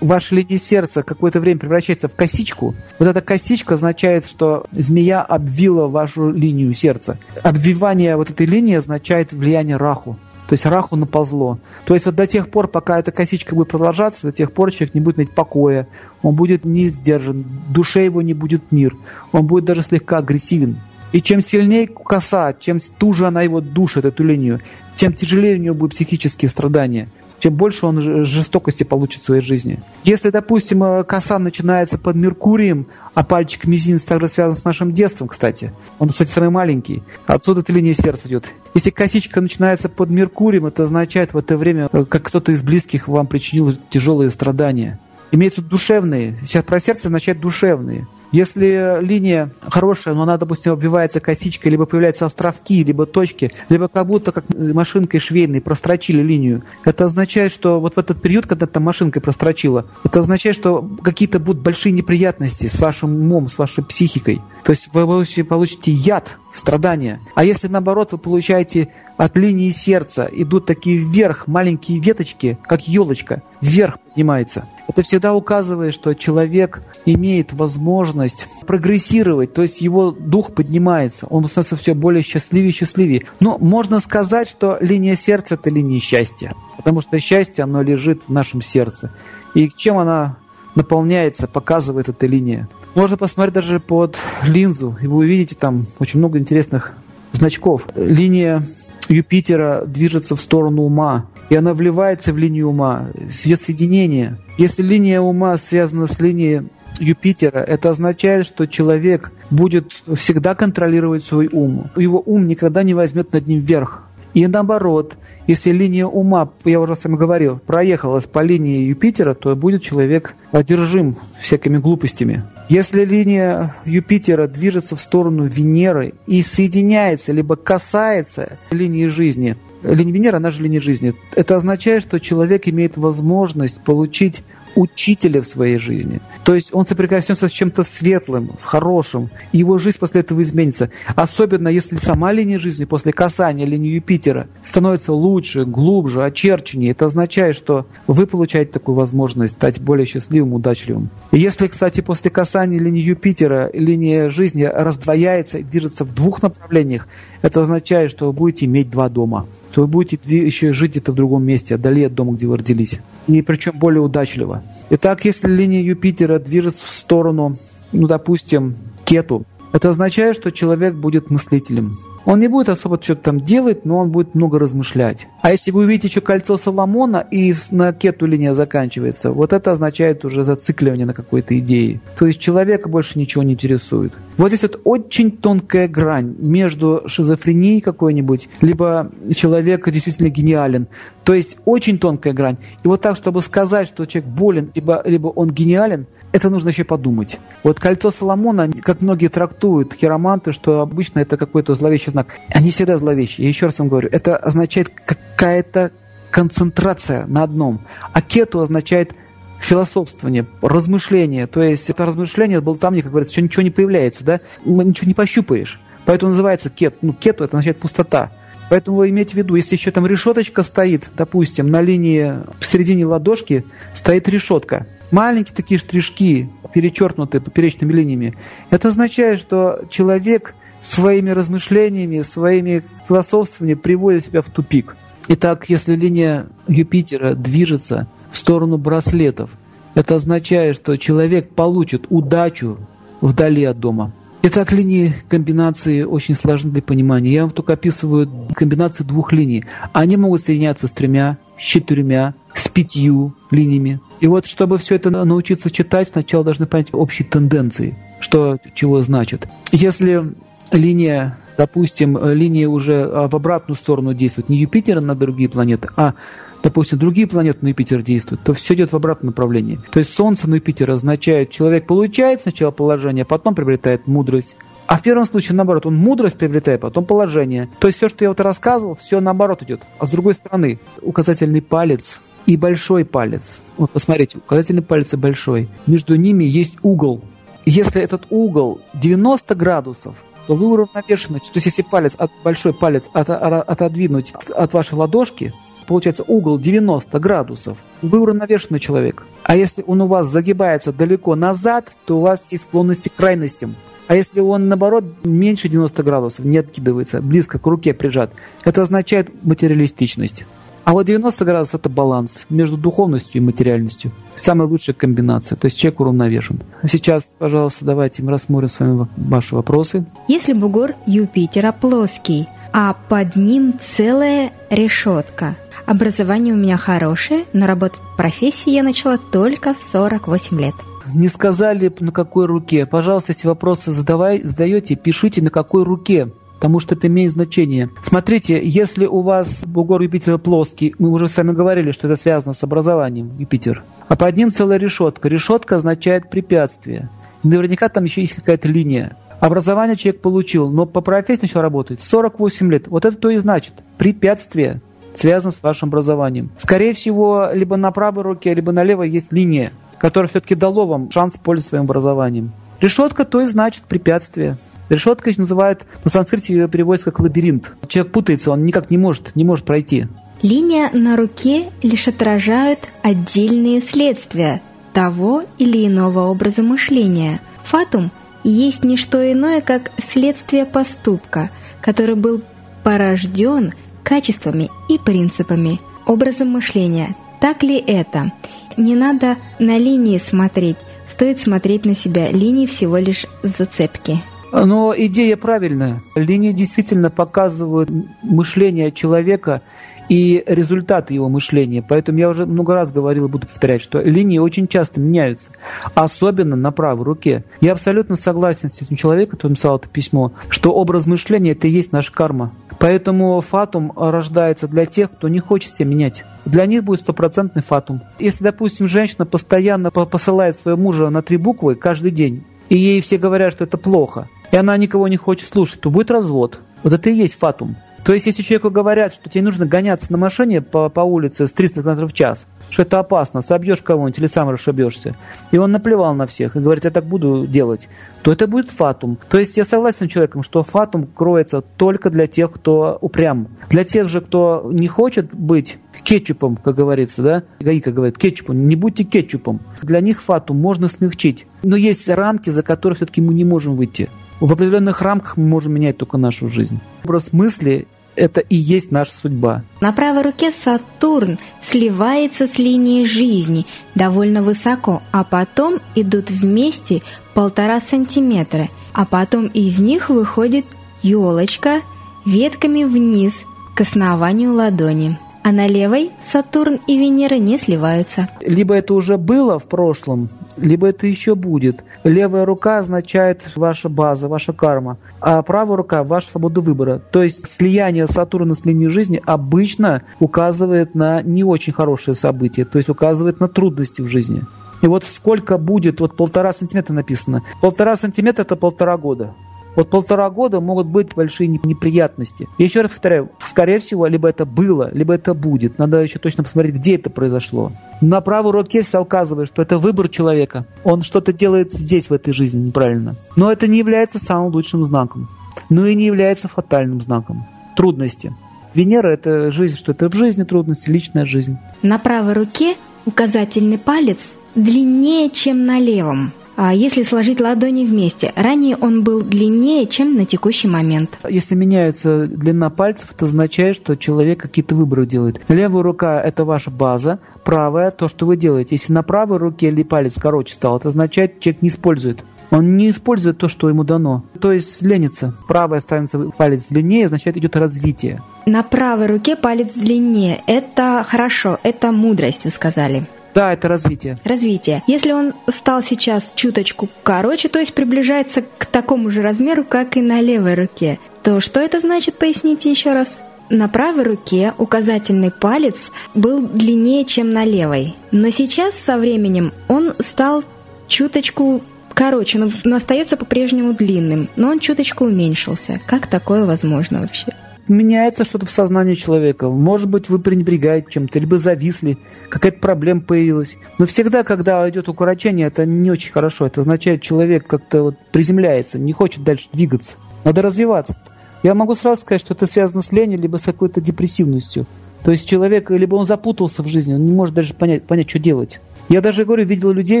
ваша линия сердца какое-то время превращается в косичку, вот эта косичка означает, что змея обвила вашу линию сердца. Обвивание вот этой линии означает влияние раху. То есть раху наползло. То есть вот до тех пор, пока эта косичка будет продолжаться, до тех пор человек не будет иметь покоя, он будет не сдержан, душе его не будет мир, он будет даже слегка агрессивен. И чем сильнее коса, чем туже она его душит, эту линию, тем тяжелее у него будут психические страдания тем больше он жестокости получит в своей жизни. Если, допустим, э, коса начинается под Меркурием, а пальчик мизинец также связан с нашим детством, кстати. Он, кстати, самый маленький. Отсюда эта линия сердца идет. Если косичка начинается под Меркурием, это означает в это время, э, как кто-то из близких вам причинил тяжелые страдания. Имеются душевные. Сейчас про сердце означает душевные. Если линия хорошая, но она, допустим, обвивается косичкой, либо появляются островки, либо точки, либо как будто как машинкой швейной прострочили линию, это означает, что вот в этот период, когда там машинкой прострочила, это означает, что какие-то будут большие неприятности с вашим умом, с вашей психикой. То есть вы получите яд, страдания. А если наоборот вы получаете от линии сердца, идут такие вверх маленькие веточки, как елочка, вверх поднимается. Это всегда указывает, что человек имеет возможность прогрессировать, то есть его дух поднимается, он становится все более счастливее и счастливее. Но можно сказать, что линия сердца – это линия счастья, потому что счастье, оно лежит в нашем сердце. И чем она наполняется, показывает эта линия. Можно посмотреть даже под линзу, и вы увидите там очень много интересных значков. Линия Юпитера движется в сторону ума, и она вливается в линию ума, идет соединение. Если линия ума связана с линией Юпитера, это означает, что человек будет всегда контролировать свой ум. Его ум никогда не возьмет над ним верх. И наоборот, если линия ума, я уже с вами говорил, проехалась по линии Юпитера, то будет человек одержим всякими глупостями. Если линия Юпитера движется в сторону Венеры и соединяется, либо касается линии жизни, линия Венеры, она же линия жизни, это означает, что человек имеет возможность получить учителя в своей жизни. То есть он соприкоснется с чем-то светлым, с хорошим, и его жизнь после этого изменится. Особенно если сама линия жизни после касания линии Юпитера становится лучше, глубже, очерченнее. Это означает, что вы получаете такую возможность стать более счастливым, удачливым. Если, кстати, после касания линии Юпитера линия жизни раздвояется и движется в двух направлениях, это означает, что вы будете иметь два дома. То вы будете еще жить где-то в другом месте, отдали от дома, где вы родились. И причем более удачливо. Итак, если линия Юпитера движется в сторону, ну, допустим, кету, это означает, что человек будет мыслителем. Он не будет особо что-то там делать, но он будет много размышлять. А если вы увидите еще кольцо Соломона и на кету линия заканчивается, вот это означает уже зацикливание на какой-то идее. То есть человека больше ничего не интересует. Вот здесь вот очень тонкая грань между шизофренией какой-нибудь, либо человек действительно гениален. То есть очень тонкая грань. И вот так, чтобы сказать, что человек болен, либо, либо он гениален, это нужно еще подумать. Вот кольцо Соломона, как многие трактуют хироманты, что обычно это какой-то зловещий знак. Они всегда зловещие. Я еще раз вам говорю, это означает какая-то концентрация на одном. А кету означает философствование, размышление. То есть это размышление где, как говорится, ничего не появляется, да? Ничего не пощупаешь. Поэтому называется кет. Ну, кету это означает пустота. Поэтому вы имейте в виду, если еще там решеточка стоит, допустим, на линии в середине ладошки стоит решетка. Маленькие такие штришки, перечеркнутые поперечными линиями. Это означает, что человек своими размышлениями, своими философствованиями приводит себя в тупик. Итак, если линия Юпитера движется в сторону браслетов, это означает, что человек получит удачу вдали от дома. Итак, линии комбинации очень сложны для понимания. Я вам только описываю комбинации двух линий. Они могут соединяться с тремя, с четырьмя, с пятью линиями. И вот, чтобы все это научиться читать, сначала должны понять общие тенденции, что чего значит. Если линия, допустим, линия уже а, в обратную сторону действует, не Юпитера на другие планеты, а допустим, другие планеты на Юпитер действуют, то все идет в обратном направлении. То есть Солнце на Юпитер означает, человек получает сначала положение, а потом приобретает мудрость. А в первом случае, наоборот, он мудрость приобретает, потом положение. То есть все, что я вот рассказывал, все наоборот идет. А с другой стороны, указательный палец и большой палец. Вот посмотрите, указательный палец и большой. Между ними есть угол. Если этот угол 90 градусов, то вы уравновешены. То есть если палец, большой палец от, отодвинуть от вашей ладошки, получается угол 90 градусов, вы уравновешенный человек. А если он у вас загибается далеко назад, то у вас есть склонности к крайностям. А если он, наоборот, меньше 90 градусов, не откидывается, близко к руке прижат, это означает материалистичность. А вот 90 градусов – это баланс между духовностью и материальностью. Самая лучшая комбинация, то есть человек уравновешен. Сейчас, пожалуйста, давайте мы рассмотрим с вами ваши вопросы. Если бугор Юпитера плоский, а под ним целая решетка – Образование у меня хорошее, но работать в профессии я начала только в 48 лет. Не сказали, на какой руке. Пожалуйста, если вопросы задавай, задаете, пишите, на какой руке потому что это имеет значение. Смотрите, если у вас бугор Юпитера плоский, мы уже с вами говорили, что это связано с образованием Юпитер, а под ним целая решетка. Решетка означает препятствие. наверняка там еще есть какая-то линия. Образование человек получил, но по профессии начал работать 48 лет. Вот это то и значит. Препятствие связан с вашим образованием. Скорее всего, либо на правой руке, либо на левой есть линия, которая все-таки дало вам шанс пользоваться своим образованием. Решетка то и значит препятствие. Решетка называют, на санскрите ее переводится как лабиринт. Человек путается, он никак не может, не может пройти. Линия на руке лишь отражает отдельные следствия того или иного образа мышления. Фатум есть не что иное, как следствие поступка, который был порожден качествами и принципами, образом мышления. Так ли это? Не надо на линии смотреть, стоит смотреть на себя. Линии всего лишь зацепки. Но идея правильная. Линии действительно показывают мышление человека и результаты его мышления. Поэтому я уже много раз говорил и буду повторять, что линии очень часто меняются, особенно на правой руке. Я абсолютно согласен с этим человеком, который написал это письмо, что образ мышления – это и есть наша карма. Поэтому фатум рождается для тех, кто не хочет себя менять. Для них будет стопроцентный фатум. Если, допустим, женщина постоянно посылает своего мужа на три буквы каждый день, и ей все говорят, что это плохо, и она никого не хочет слушать, то будет развод. Вот это и есть фатум. То есть, если человеку говорят, что тебе нужно гоняться на машине по, по улице с 300 км в час, что это опасно, собьешь кого-нибудь или сам расшибешься, и он наплевал на всех и говорит, я так буду делать, то это будет фатум. То есть я согласен с человеком, что фатум кроется только для тех, кто упрям. Для тех же, кто не хочет быть кетчупом, как говорится, да, Гаика говорит, кетчупом, не будьте кетчупом. Для них фатум можно смягчить. Но есть рамки, за которые все-таки мы не можем выйти. В определенных рамках мы можем менять только нашу жизнь. Образ мысли это и есть наша судьба. На правой руке Сатурн сливается с линией жизни довольно высоко, а потом идут вместе полтора сантиметра, а потом из них выходит елочка ветками вниз к основанию ладони а на левой Сатурн и Венера не сливаются. Либо это уже было в прошлом, либо это еще будет. Левая рука означает ваша база, ваша карма, а правая рука – ваша свобода выбора. То есть слияние Сатурна с линией жизни обычно указывает на не очень хорошие события, то есть указывает на трудности в жизни. И вот сколько будет, вот полтора сантиметра написано. Полтора сантиметра – это полтора года. Вот полтора года могут быть большие неприятности. Еще раз повторяю, скорее всего, либо это было, либо это будет. Надо еще точно посмотреть, где это произошло. На правой руке все указывает, что это выбор человека. Он что-то делает здесь, в этой жизни, неправильно. Но это не является самым лучшим знаком. Но и не является фатальным знаком. Трудности. Венера – это жизнь, что это в жизни трудности, личная жизнь. На правой руке указательный палец длиннее, чем на левом. А если сложить ладони вместе, ранее он был длиннее, чем на текущий момент. Если меняется длина пальцев, это означает, что человек какие-то выборы делает. Левая рука – это ваша база, правая – то, что вы делаете. Если на правой руке или палец короче стал, это означает, что человек не использует. Он не использует то, что ему дано. То есть ленится. Правая ставится палец длиннее, означает идет развитие. На правой руке палец длиннее. Это хорошо, это мудрость, вы сказали. Да, это развитие. Развитие. Если он стал сейчас чуточку короче, то есть приближается к такому же размеру, как и на левой руке, то что это значит, поясните еще раз? На правой руке указательный палец был длиннее, чем на левой. Но сейчас со временем он стал чуточку короче, но, но остается по-прежнему длинным, но он чуточку уменьшился. Как такое возможно вообще? Меняется что-то в сознании человека. Может быть, вы пренебрегаете чем-то, либо зависли, какая-то проблема появилась. Но всегда, когда идет укорочение, это не очень хорошо. Это означает, человек как-то вот приземляется, не хочет дальше двигаться. Надо развиваться. Я могу сразу сказать, что это связано с ленью, либо с какой-то депрессивностью. То есть человек, либо он запутался в жизни, он не может даже понять, понять что делать. Я даже, говорю, видел людей,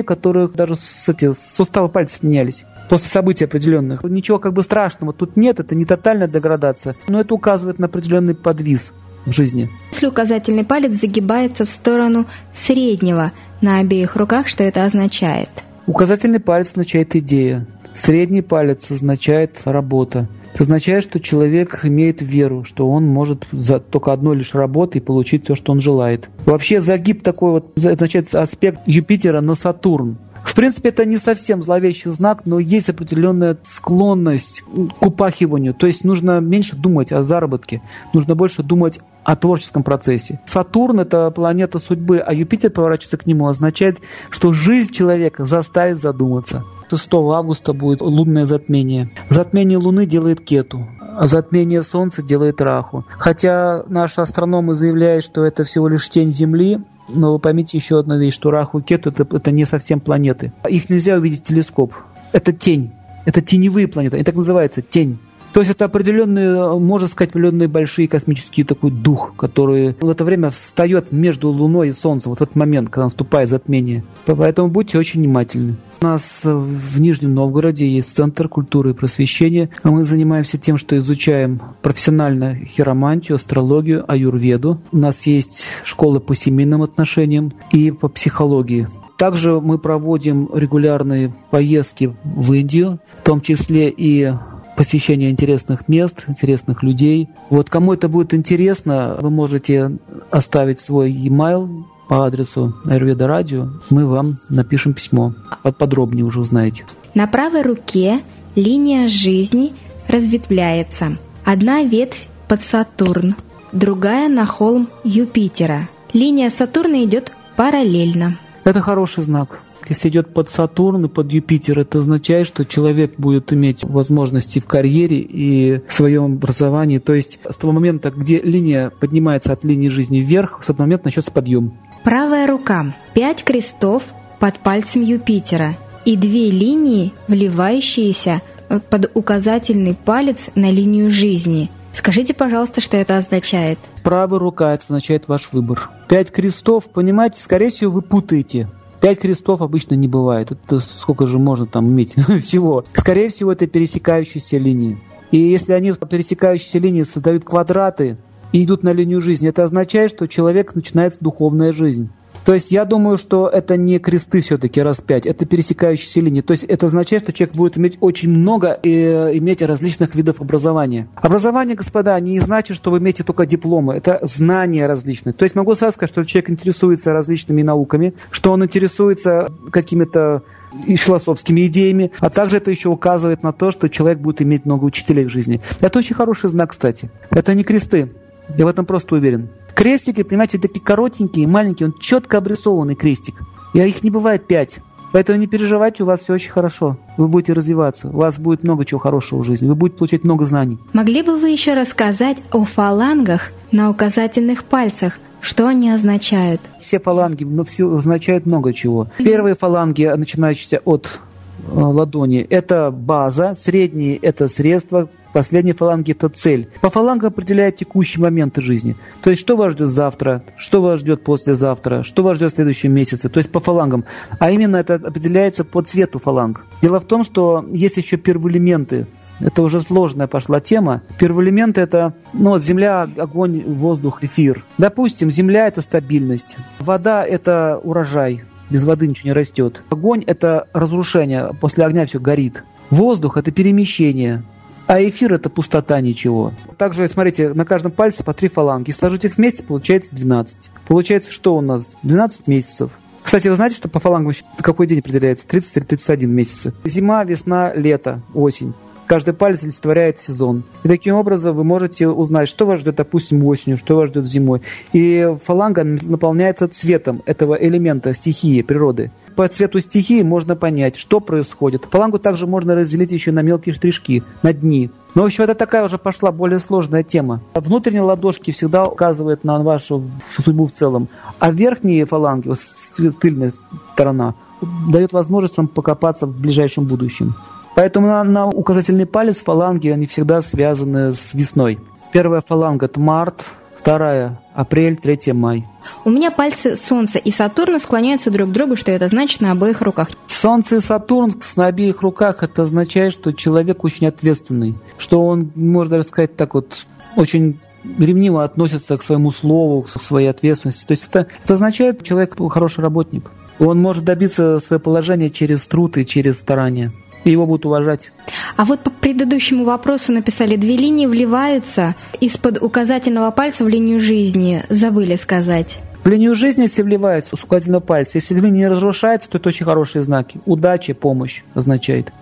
у которых даже с, эти, суставы пальцев менялись после событий определенных. Ничего как бы страшного тут нет, это не тотальная деградация, но это указывает на определенный подвис в жизни. Если указательный палец загибается в сторону среднего на обеих руках, что это означает? Указательный палец означает идея. Средний палец означает работа. Это означает, что человек имеет веру, что он может за только одной лишь работой получить то, что он желает. Вообще загиб такой вот означает аспект Юпитера на Сатурн. В принципе, это не совсем зловещий знак, но есть определенная склонность к упахиванию. То есть нужно меньше думать о заработке, нужно больше думать о творческом процессе. Сатурн – это планета судьбы, а Юпитер поворачивается к нему, означает, что жизнь человека заставит задуматься. 6 августа будет лунное затмение. Затмение Луны делает Кету, а затмение Солнца делает Раху. Хотя наши астрономы заявляют, что это всего лишь тень Земли, но вы поймите еще одну вещь, что Раху и Кету это, это не совсем планеты. Их нельзя увидеть в телескоп. Это тень. Это теневые планеты. Они так называются, тень. То есть это определенные, можно сказать, определенные большие космические такой дух, который в это время встает между Луной и Солнцем, вот в этот момент, когда наступает затмение. Поэтому будьте очень внимательны. У нас в Нижнем Новгороде есть Центр культуры и просвещения. Мы занимаемся тем, что изучаем профессионально хиромантию, астрологию, аюрведу. У нас есть школы по семейным отношениям и по психологии. Также мы проводим регулярные поездки в Индию, в том числе и посещение интересных мест, интересных людей. Вот кому это будет интересно, вы можете оставить свой e-mail по адресу Ayurveda Radio. Мы вам напишем письмо. Подробнее уже узнаете. На правой руке линия жизни разветвляется. Одна ветвь под Сатурн, другая на холм Юпитера. Линия Сатурна идет параллельно. Это хороший знак. Если идет под Сатурн и под Юпитер, это означает, что человек будет иметь возможности в карьере и в своем образовании. То есть с того момента, где линия поднимается от линии жизни вверх, с этого момента начнется подъем. Правая рука. Пять крестов под пальцем Юпитера и две линии, вливающиеся под указательный палец на линию жизни. Скажите, пожалуйста, что это означает? Правая рука – это означает ваш выбор. Пять крестов, понимаете, скорее всего, вы путаете. Пять крестов обычно не бывает. Это сколько же можно там иметь всего? Скорее всего, это пересекающиеся линии. И если они пересекающиеся линии создают квадраты и идут на линию жизни, это означает, что человек начинается духовная жизнь. То есть я думаю, что это не кресты все-таки раз пять, это пересекающиеся линии. То есть это означает, что человек будет иметь очень много и э, иметь различных видов образования. Образование, господа, не значит, что вы имеете только дипломы, это знания различные. То есть могу сразу сказать, что человек интересуется различными науками, что он интересуется какими-то и философскими идеями, а также это еще указывает на то, что человек будет иметь много учителей в жизни. Это очень хороший знак, кстати. Это не кресты. Я в этом просто уверен. Крестики, понимаете, такие коротенькие, маленькие, он четко обрисованный крестик. И их не бывает пять. Поэтому не переживайте, у вас все очень хорошо. Вы будете развиваться, у вас будет много чего хорошего в жизни, вы будете получать много знаний. Могли бы вы еще рассказать о фалангах на указательных пальцах? Что они означают? Все фаланги ну, все означают много чего. Первые фаланги, начинающиеся от э, ладони, это база, средние – это средства, Последние фаланги – это цель. По фалангам определяют текущие моменты жизни. То есть, что вас ждет завтра, что вас ждет послезавтра, что вас ждет в следующем месяце. То есть, по фалангам. А именно это определяется по цвету фаланг. Дело в том, что есть еще первоэлементы, это уже сложная пошла тема. Первоэлементы это ну, вот земля, огонь, воздух, эфир. Допустим, земля это стабильность, вода это урожай, без воды ничего не растет. Огонь это разрушение, после огня все горит. Воздух это перемещение, а эфир это пустота ничего. Также, смотрите, на каждом пальце по три фаланги. Сложить их вместе, получается 12. Получается, что у нас? 12 месяцев. Кстати, вы знаете, что по фалангам какой день определяется? 30 или 31 месяца. Зима, весна, лето, осень. Каждый палец олицетворяет сезон. И таким образом вы можете узнать, что вас ждет, допустим, осенью, что вас ждет зимой. И фаланга наполняется цветом этого элемента стихии, природы. По цвету стихии можно понять, что происходит. Фалангу также можно разделить еще на мелкие штришки, на дни. Но, в общем, это такая уже пошла более сложная тема. Внутренние ладошки всегда указывают на вашу судьбу в целом, а верхние фаланги, тыльная сторона, дает возможность вам покопаться в ближайшем будущем. Поэтому на, на указательный палец фаланги, они всегда связаны с весной. Первая фаланга – это март, вторая – апрель, третья – май. У меня пальцы Солнца и Сатурна склоняются друг к другу, что это значит на обоих руках. Солнце и Сатурн на обеих руках – это означает, что человек очень ответственный, что он, можно даже сказать так вот, очень ревниво относится к своему слову, к своей ответственности. То есть это, это означает, что человек хороший работник. Он может добиться своего положения через труд и через старание и его будут уважать. А вот по предыдущему вопросу написали, две линии вливаются из-под указательного пальца в линию жизни. Забыли сказать. В линию жизни, если вливаются с указательного пальца, если линия не разрушается, то это очень хорошие знаки. Удача, помощь означает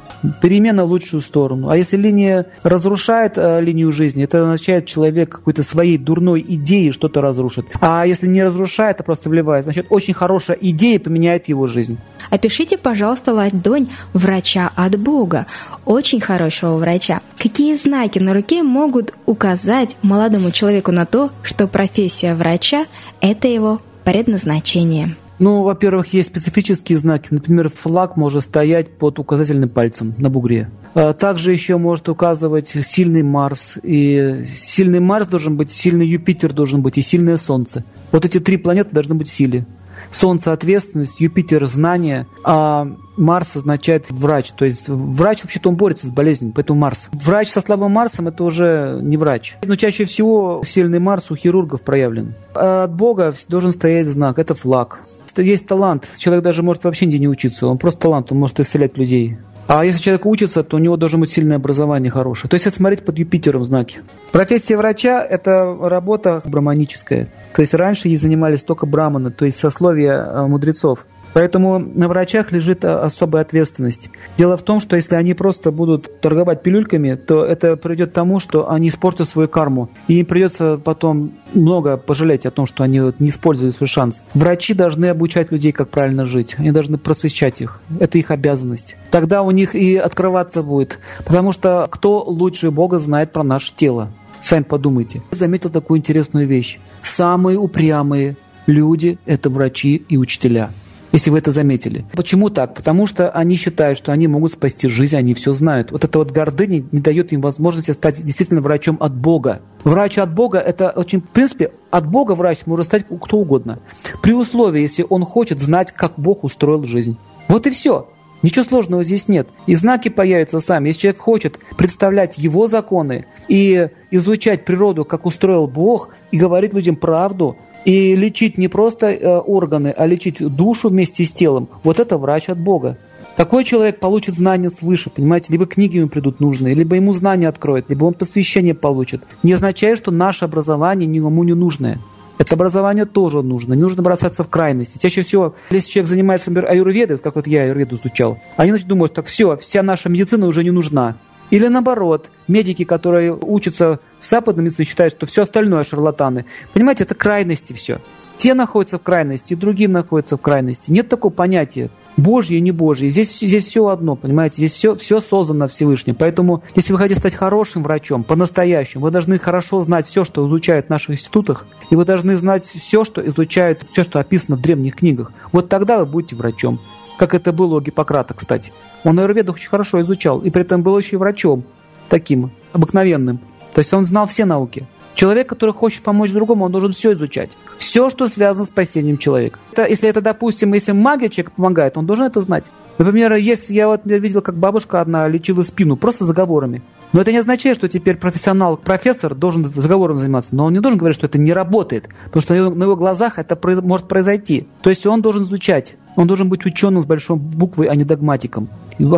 перемена в лучшую сторону. А если линия разрушает э, линию жизни, это означает, человек какой-то своей дурной идеей что-то разрушит. А если не разрушает, а просто вливает, значит, очень хорошая идея поменяет его жизнь. Опишите, пожалуйста, ладонь врача от Бога, очень хорошего врача. Какие знаки на руке могут указать молодому человеку на то, что профессия врача – это его предназначение? Ну, во-первых, есть специфические знаки. Например, флаг может стоять под указательным пальцем на бугре. А также еще может указывать сильный Марс. И сильный Марс должен быть, сильный Юпитер должен быть и сильное Солнце. Вот эти три планеты должны быть в силе. Солнце – ответственность, Юпитер – знание, а Марс означает врач. То есть врач вообще-то он борется с болезнью, поэтому Марс. Врач со слабым Марсом – это уже не врач. Но чаще всего сильный Марс у хирургов проявлен. А от Бога должен стоять знак – это флаг. Есть талант. Человек даже может вообще нигде не учиться. Он просто талант, он может исцелять людей. А если человек учится, то у него должно быть сильное образование хорошее. То есть это смотреть под Юпитером знаки. Профессия врача – это работа браманическая. То есть раньше ей занимались только браманы, то есть сословия э, мудрецов. Поэтому на врачах лежит а, особая ответственность. Дело в том, что если они просто будут торговать пилюльками, то это приведет к тому, что они испортят свою карму. И им придется потом много пожалеть о том, что они не используют свой шанс. Врачи должны обучать людей, как правильно жить. Они должны просвещать их. Это их обязанность. Тогда у них и открываться будет. Потому что кто лучше Бога знает про наше тело? Сами подумайте. Я заметил такую интересную вещь. Самые упрямые люди – это врачи и учителя если вы это заметили. Почему так? Потому что они считают, что они могут спасти жизнь, они все знают. Вот эта вот гордыня не дает им возможности стать действительно врачом от Бога. Врач от Бога – это очень, в принципе, от Бога врач может стать кто угодно. При условии, если он хочет знать, как Бог устроил жизнь. Вот и все. Ничего сложного здесь нет. И знаки появятся сами. Если человек хочет представлять его законы и изучать природу, как устроил Бог, и говорить людям правду, и лечить не просто э, органы, а лечить душу вместе с телом, вот это врач от Бога. Такой человек получит знания свыше, понимаете, либо книги ему придут нужные, либо ему знания откроют, либо он посвящение получит. Не означает, что наше образование никому не нужное. Это образование тоже нужно. Не нужно бросаться в крайности. Чаще всего, если человек занимается, например, аюрведой, как вот я аюрведу изучал, они значит, думают, так все, вся наша медицина уже не нужна. Или наоборот, медики, которые учатся в западной медицине, считают, что все остальное шарлатаны. Понимаете, это крайности все. Те находятся в крайности, другие находятся в крайности. Нет такого понятия Божье и не Божье. Здесь, здесь все одно, понимаете? Здесь все, все создано Всевышним. Поэтому, если вы хотите стать хорошим врачом, по-настоящему, вы должны хорошо знать все, что изучают в наших институтах, и вы должны знать все, что изучают, все, что описано в древних книгах. Вот тогда вы будете врачом. Как это было у Гиппократа, кстати. Он аюрведу очень хорошо изучал, и при этом был еще и врачом, таким, обыкновенным. То есть он знал все науки. Человек, который хочет помочь другому, он должен все изучать. Все, что связано с спасением человека. Это, если это, допустим, если магия человек помогает, он должен это знать. Например, если я вот видел, как бабушка одна лечила спину просто заговорами. Но это не означает, что теперь профессионал, профессор должен заговором заниматься. Но он не должен говорить, что это не работает. Потому что на его глазах это может произойти. То есть он должен изучать. Он должен быть ученым с большой буквы, а не догматиком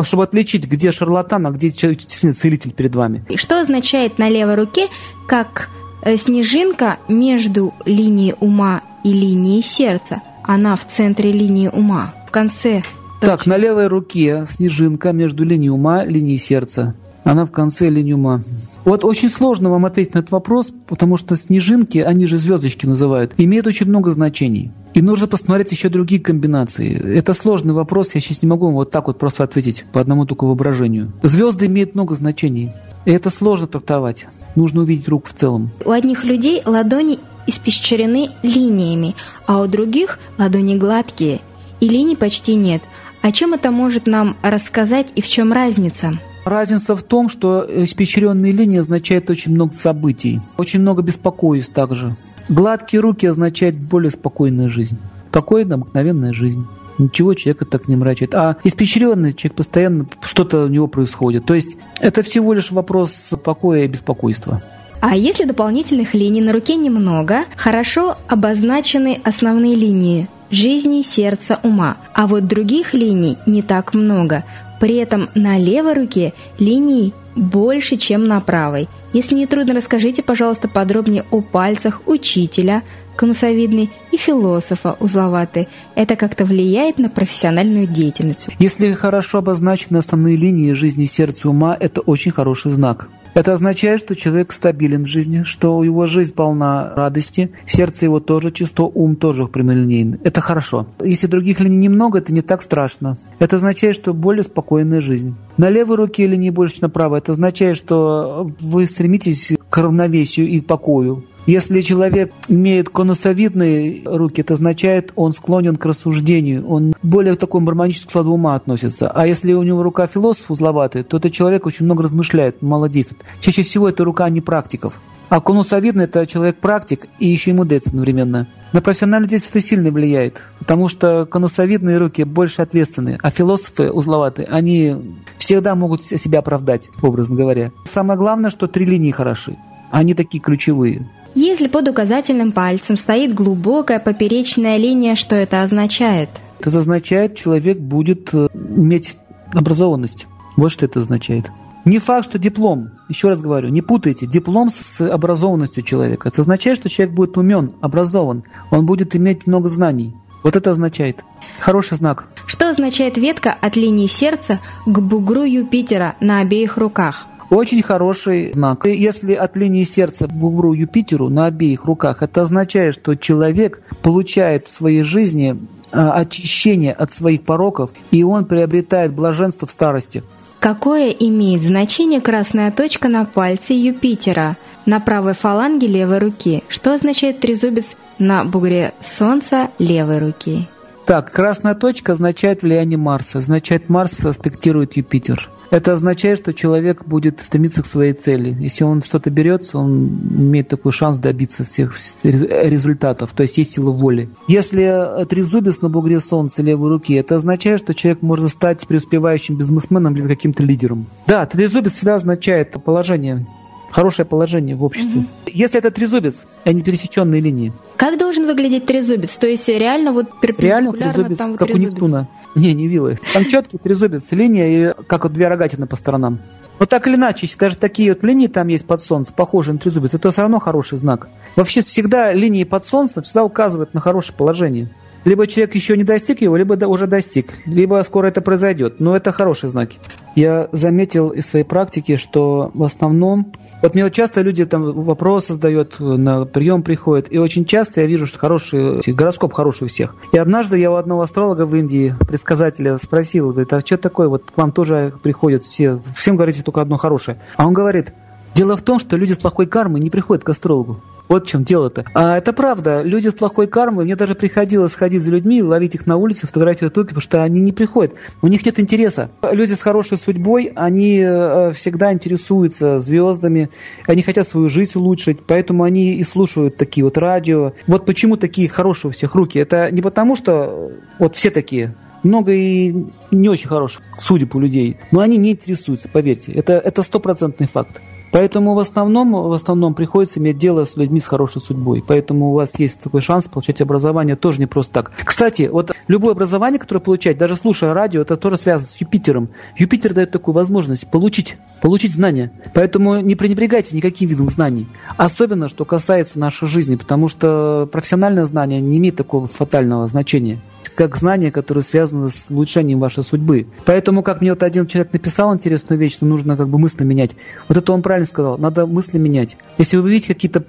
чтобы отличить, где шарлатан, а где целитель перед вами. Что означает на левой руке, как Э, снежинка между линией ума и линией сердца. Она в центре линии ума, в конце. Так, на левой руке снежинка между линией ума и линией сердца. Она в конце линии ума. Вот очень сложно вам ответить на этот вопрос, потому что снежинки, они же звездочки называют, имеют очень много значений. И нужно посмотреть еще другие комбинации. Это сложный вопрос, я сейчас не могу вам вот так вот просто ответить по одному только воображению. Звезды имеют много значений. И это сложно трактовать. Нужно увидеть руку в целом. У одних людей ладони испещрены линиями, а у других ладони гладкие, и линий почти нет. О чем это может нам рассказать и в чем разница? Разница в том, что испещренные линии означают очень много событий, очень много беспокойств также. Гладкие руки означают более спокойная жизнь. Спокойная, обыкновенная жизнь. Ничего человека так не мрачит. А испещренный человек постоянно что-то у него происходит. То есть это всего лишь вопрос покоя и беспокойства. А если дополнительных линий на руке немного, хорошо обозначены основные линии жизни, сердца, ума. А вот других линий не так много. При этом на левой руке линий больше, чем на правой. Если не трудно, расскажите, пожалуйста, подробнее о пальцах учителя, конусовидный и философа узловатый. Это как-то влияет на профессиональную деятельность. Если хорошо обозначены основные линии жизни сердца ума, это очень хороший знак. Это означает, что человек стабилен в жизни, что его жизнь полна радости, сердце его тоже чисто, ум тоже прямолинейный. Это хорошо. Если других линий немного, это не так страшно. Это означает, что более спокойная жизнь. На левой руке линии больше, на правой. Это означает, что вы стремитесь к равновесию и покою. Если человек имеет конусовидные руки, это означает, он склонен к рассуждению, он более к такому гармоническому складу ума относится. А если у него рука философ узловатая, то этот человек очень много размышляет, мало действует. Чаще всего это рука не практиков. А конусовидный – это человек-практик и еще и мудрец одновременно. На профессиональное действие это сильно влияет, потому что конусовидные руки больше ответственные, а философы узловатые, они всегда могут себя оправдать, образно говоря. Самое главное, что три линии хороши. Они такие ключевые. Если под указательным пальцем стоит глубокая поперечная линия, что это означает? Это означает, человек будет э, иметь образованность. Вот что это означает. Не факт, что диплом, еще раз говорю, не путайте, диплом с образованностью человека. Это означает, что человек будет умен, образован, он будет иметь много знаний. Вот это означает. Хороший знак. Что означает ветка от линии сердца к бугру Юпитера на обеих руках? Очень хороший знак. Если от линии сердца к бугру Юпитеру на обеих руках, это означает, что человек получает в своей жизни а, очищение от своих пороков, и он приобретает блаженство в старости. Какое имеет значение красная точка на пальце Юпитера на правой фаланге левой руки? Что означает трезубец на бугре Солнца левой руки? Так, красная точка означает влияние Марса, означает Марс аспектирует Юпитер. Это означает, что человек будет стремиться к своей цели. Если он что-то берется, он имеет такой шанс добиться всех результатов, то есть есть сила воли. Если трезубец на бугре солнца левой руки, это означает, что человек может стать преуспевающим бизнесменом или каким-то лидером. Да, трезубец всегда означает положение хорошее положение в обществе. Угу. Если это трезубец, а не пересеченные линии. Как должен выглядеть трезубец? То есть реально вот Реально трезубец, там вот как трезубец. у Нептуна. Не, не вилы. Там четкий трезубец, линия, и как вот две рогатины по сторонам. Но так или иначе, если такие вот линии там есть под солнцем, похожие на трезубец, это все равно хороший знак. Вообще всегда линии под солнцем всегда указывают на хорошее положение. Либо человек еще не достиг его, либо уже достиг, либо скоро это произойдет. Но это хорошие знаки. Я заметил из своей практики, что в основном... Вот мне часто люди там вопросы задают, на прием приходят, и очень часто я вижу, что хороший, гороскоп хороший у всех. И однажды я у одного астролога в Индии, предсказателя, спросил, говорит, а что такое, вот к вам тоже приходят все, всем говорите только одно хорошее. А он говорит, дело в том, что люди с плохой кармой не приходят к астрологу. Вот в чем дело-то. А это правда. Люди с плохой кармой, мне даже приходилось ходить за людьми, ловить их на улице, фотографировать только, потому что они не приходят. У них нет интереса. Люди с хорошей судьбой, они э, всегда интересуются звездами, они хотят свою жизнь улучшить, поэтому они и слушают такие вот радио. Вот почему такие хорошие у всех руки. Это не потому, что вот все такие, много и не очень хороших судеб у людей, но они не интересуются, поверьте. Это, это стопроцентный факт. Поэтому в основном, в основном приходится иметь дело с людьми с хорошей судьбой. Поэтому у вас есть такой шанс получать образование тоже не просто так. Кстати, вот любое образование, которое получать, даже слушая радио, это тоже связано с Юпитером. Юпитер дает такую возможность получить, получить знания. Поэтому не пренебрегайте никаким видом знаний. Особенно, что касается нашей жизни, потому что профессиональное знание не имеет такого фатального значения как знания, которые связаны с улучшением вашей судьбы. Поэтому, как мне вот один человек написал интересную вещь, что нужно как бы мысли менять. Вот это он правильно сказал, надо мысли менять. Если вы видите какие-то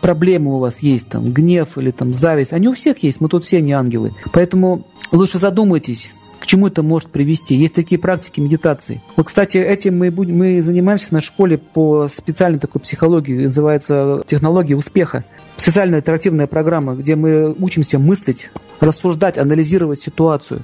проблемы у вас есть, там, гнев или там зависть, они у всех есть, мы тут все не ангелы. Поэтому лучше задумайтесь, к чему это может привести. Есть такие практики медитации. Вот, кстати, этим мы, будем, мы занимаемся на школе по специальной такой психологии, называется технология успеха. Специальная интерактивная программа, где мы учимся мыслить, рассуждать, анализировать ситуацию.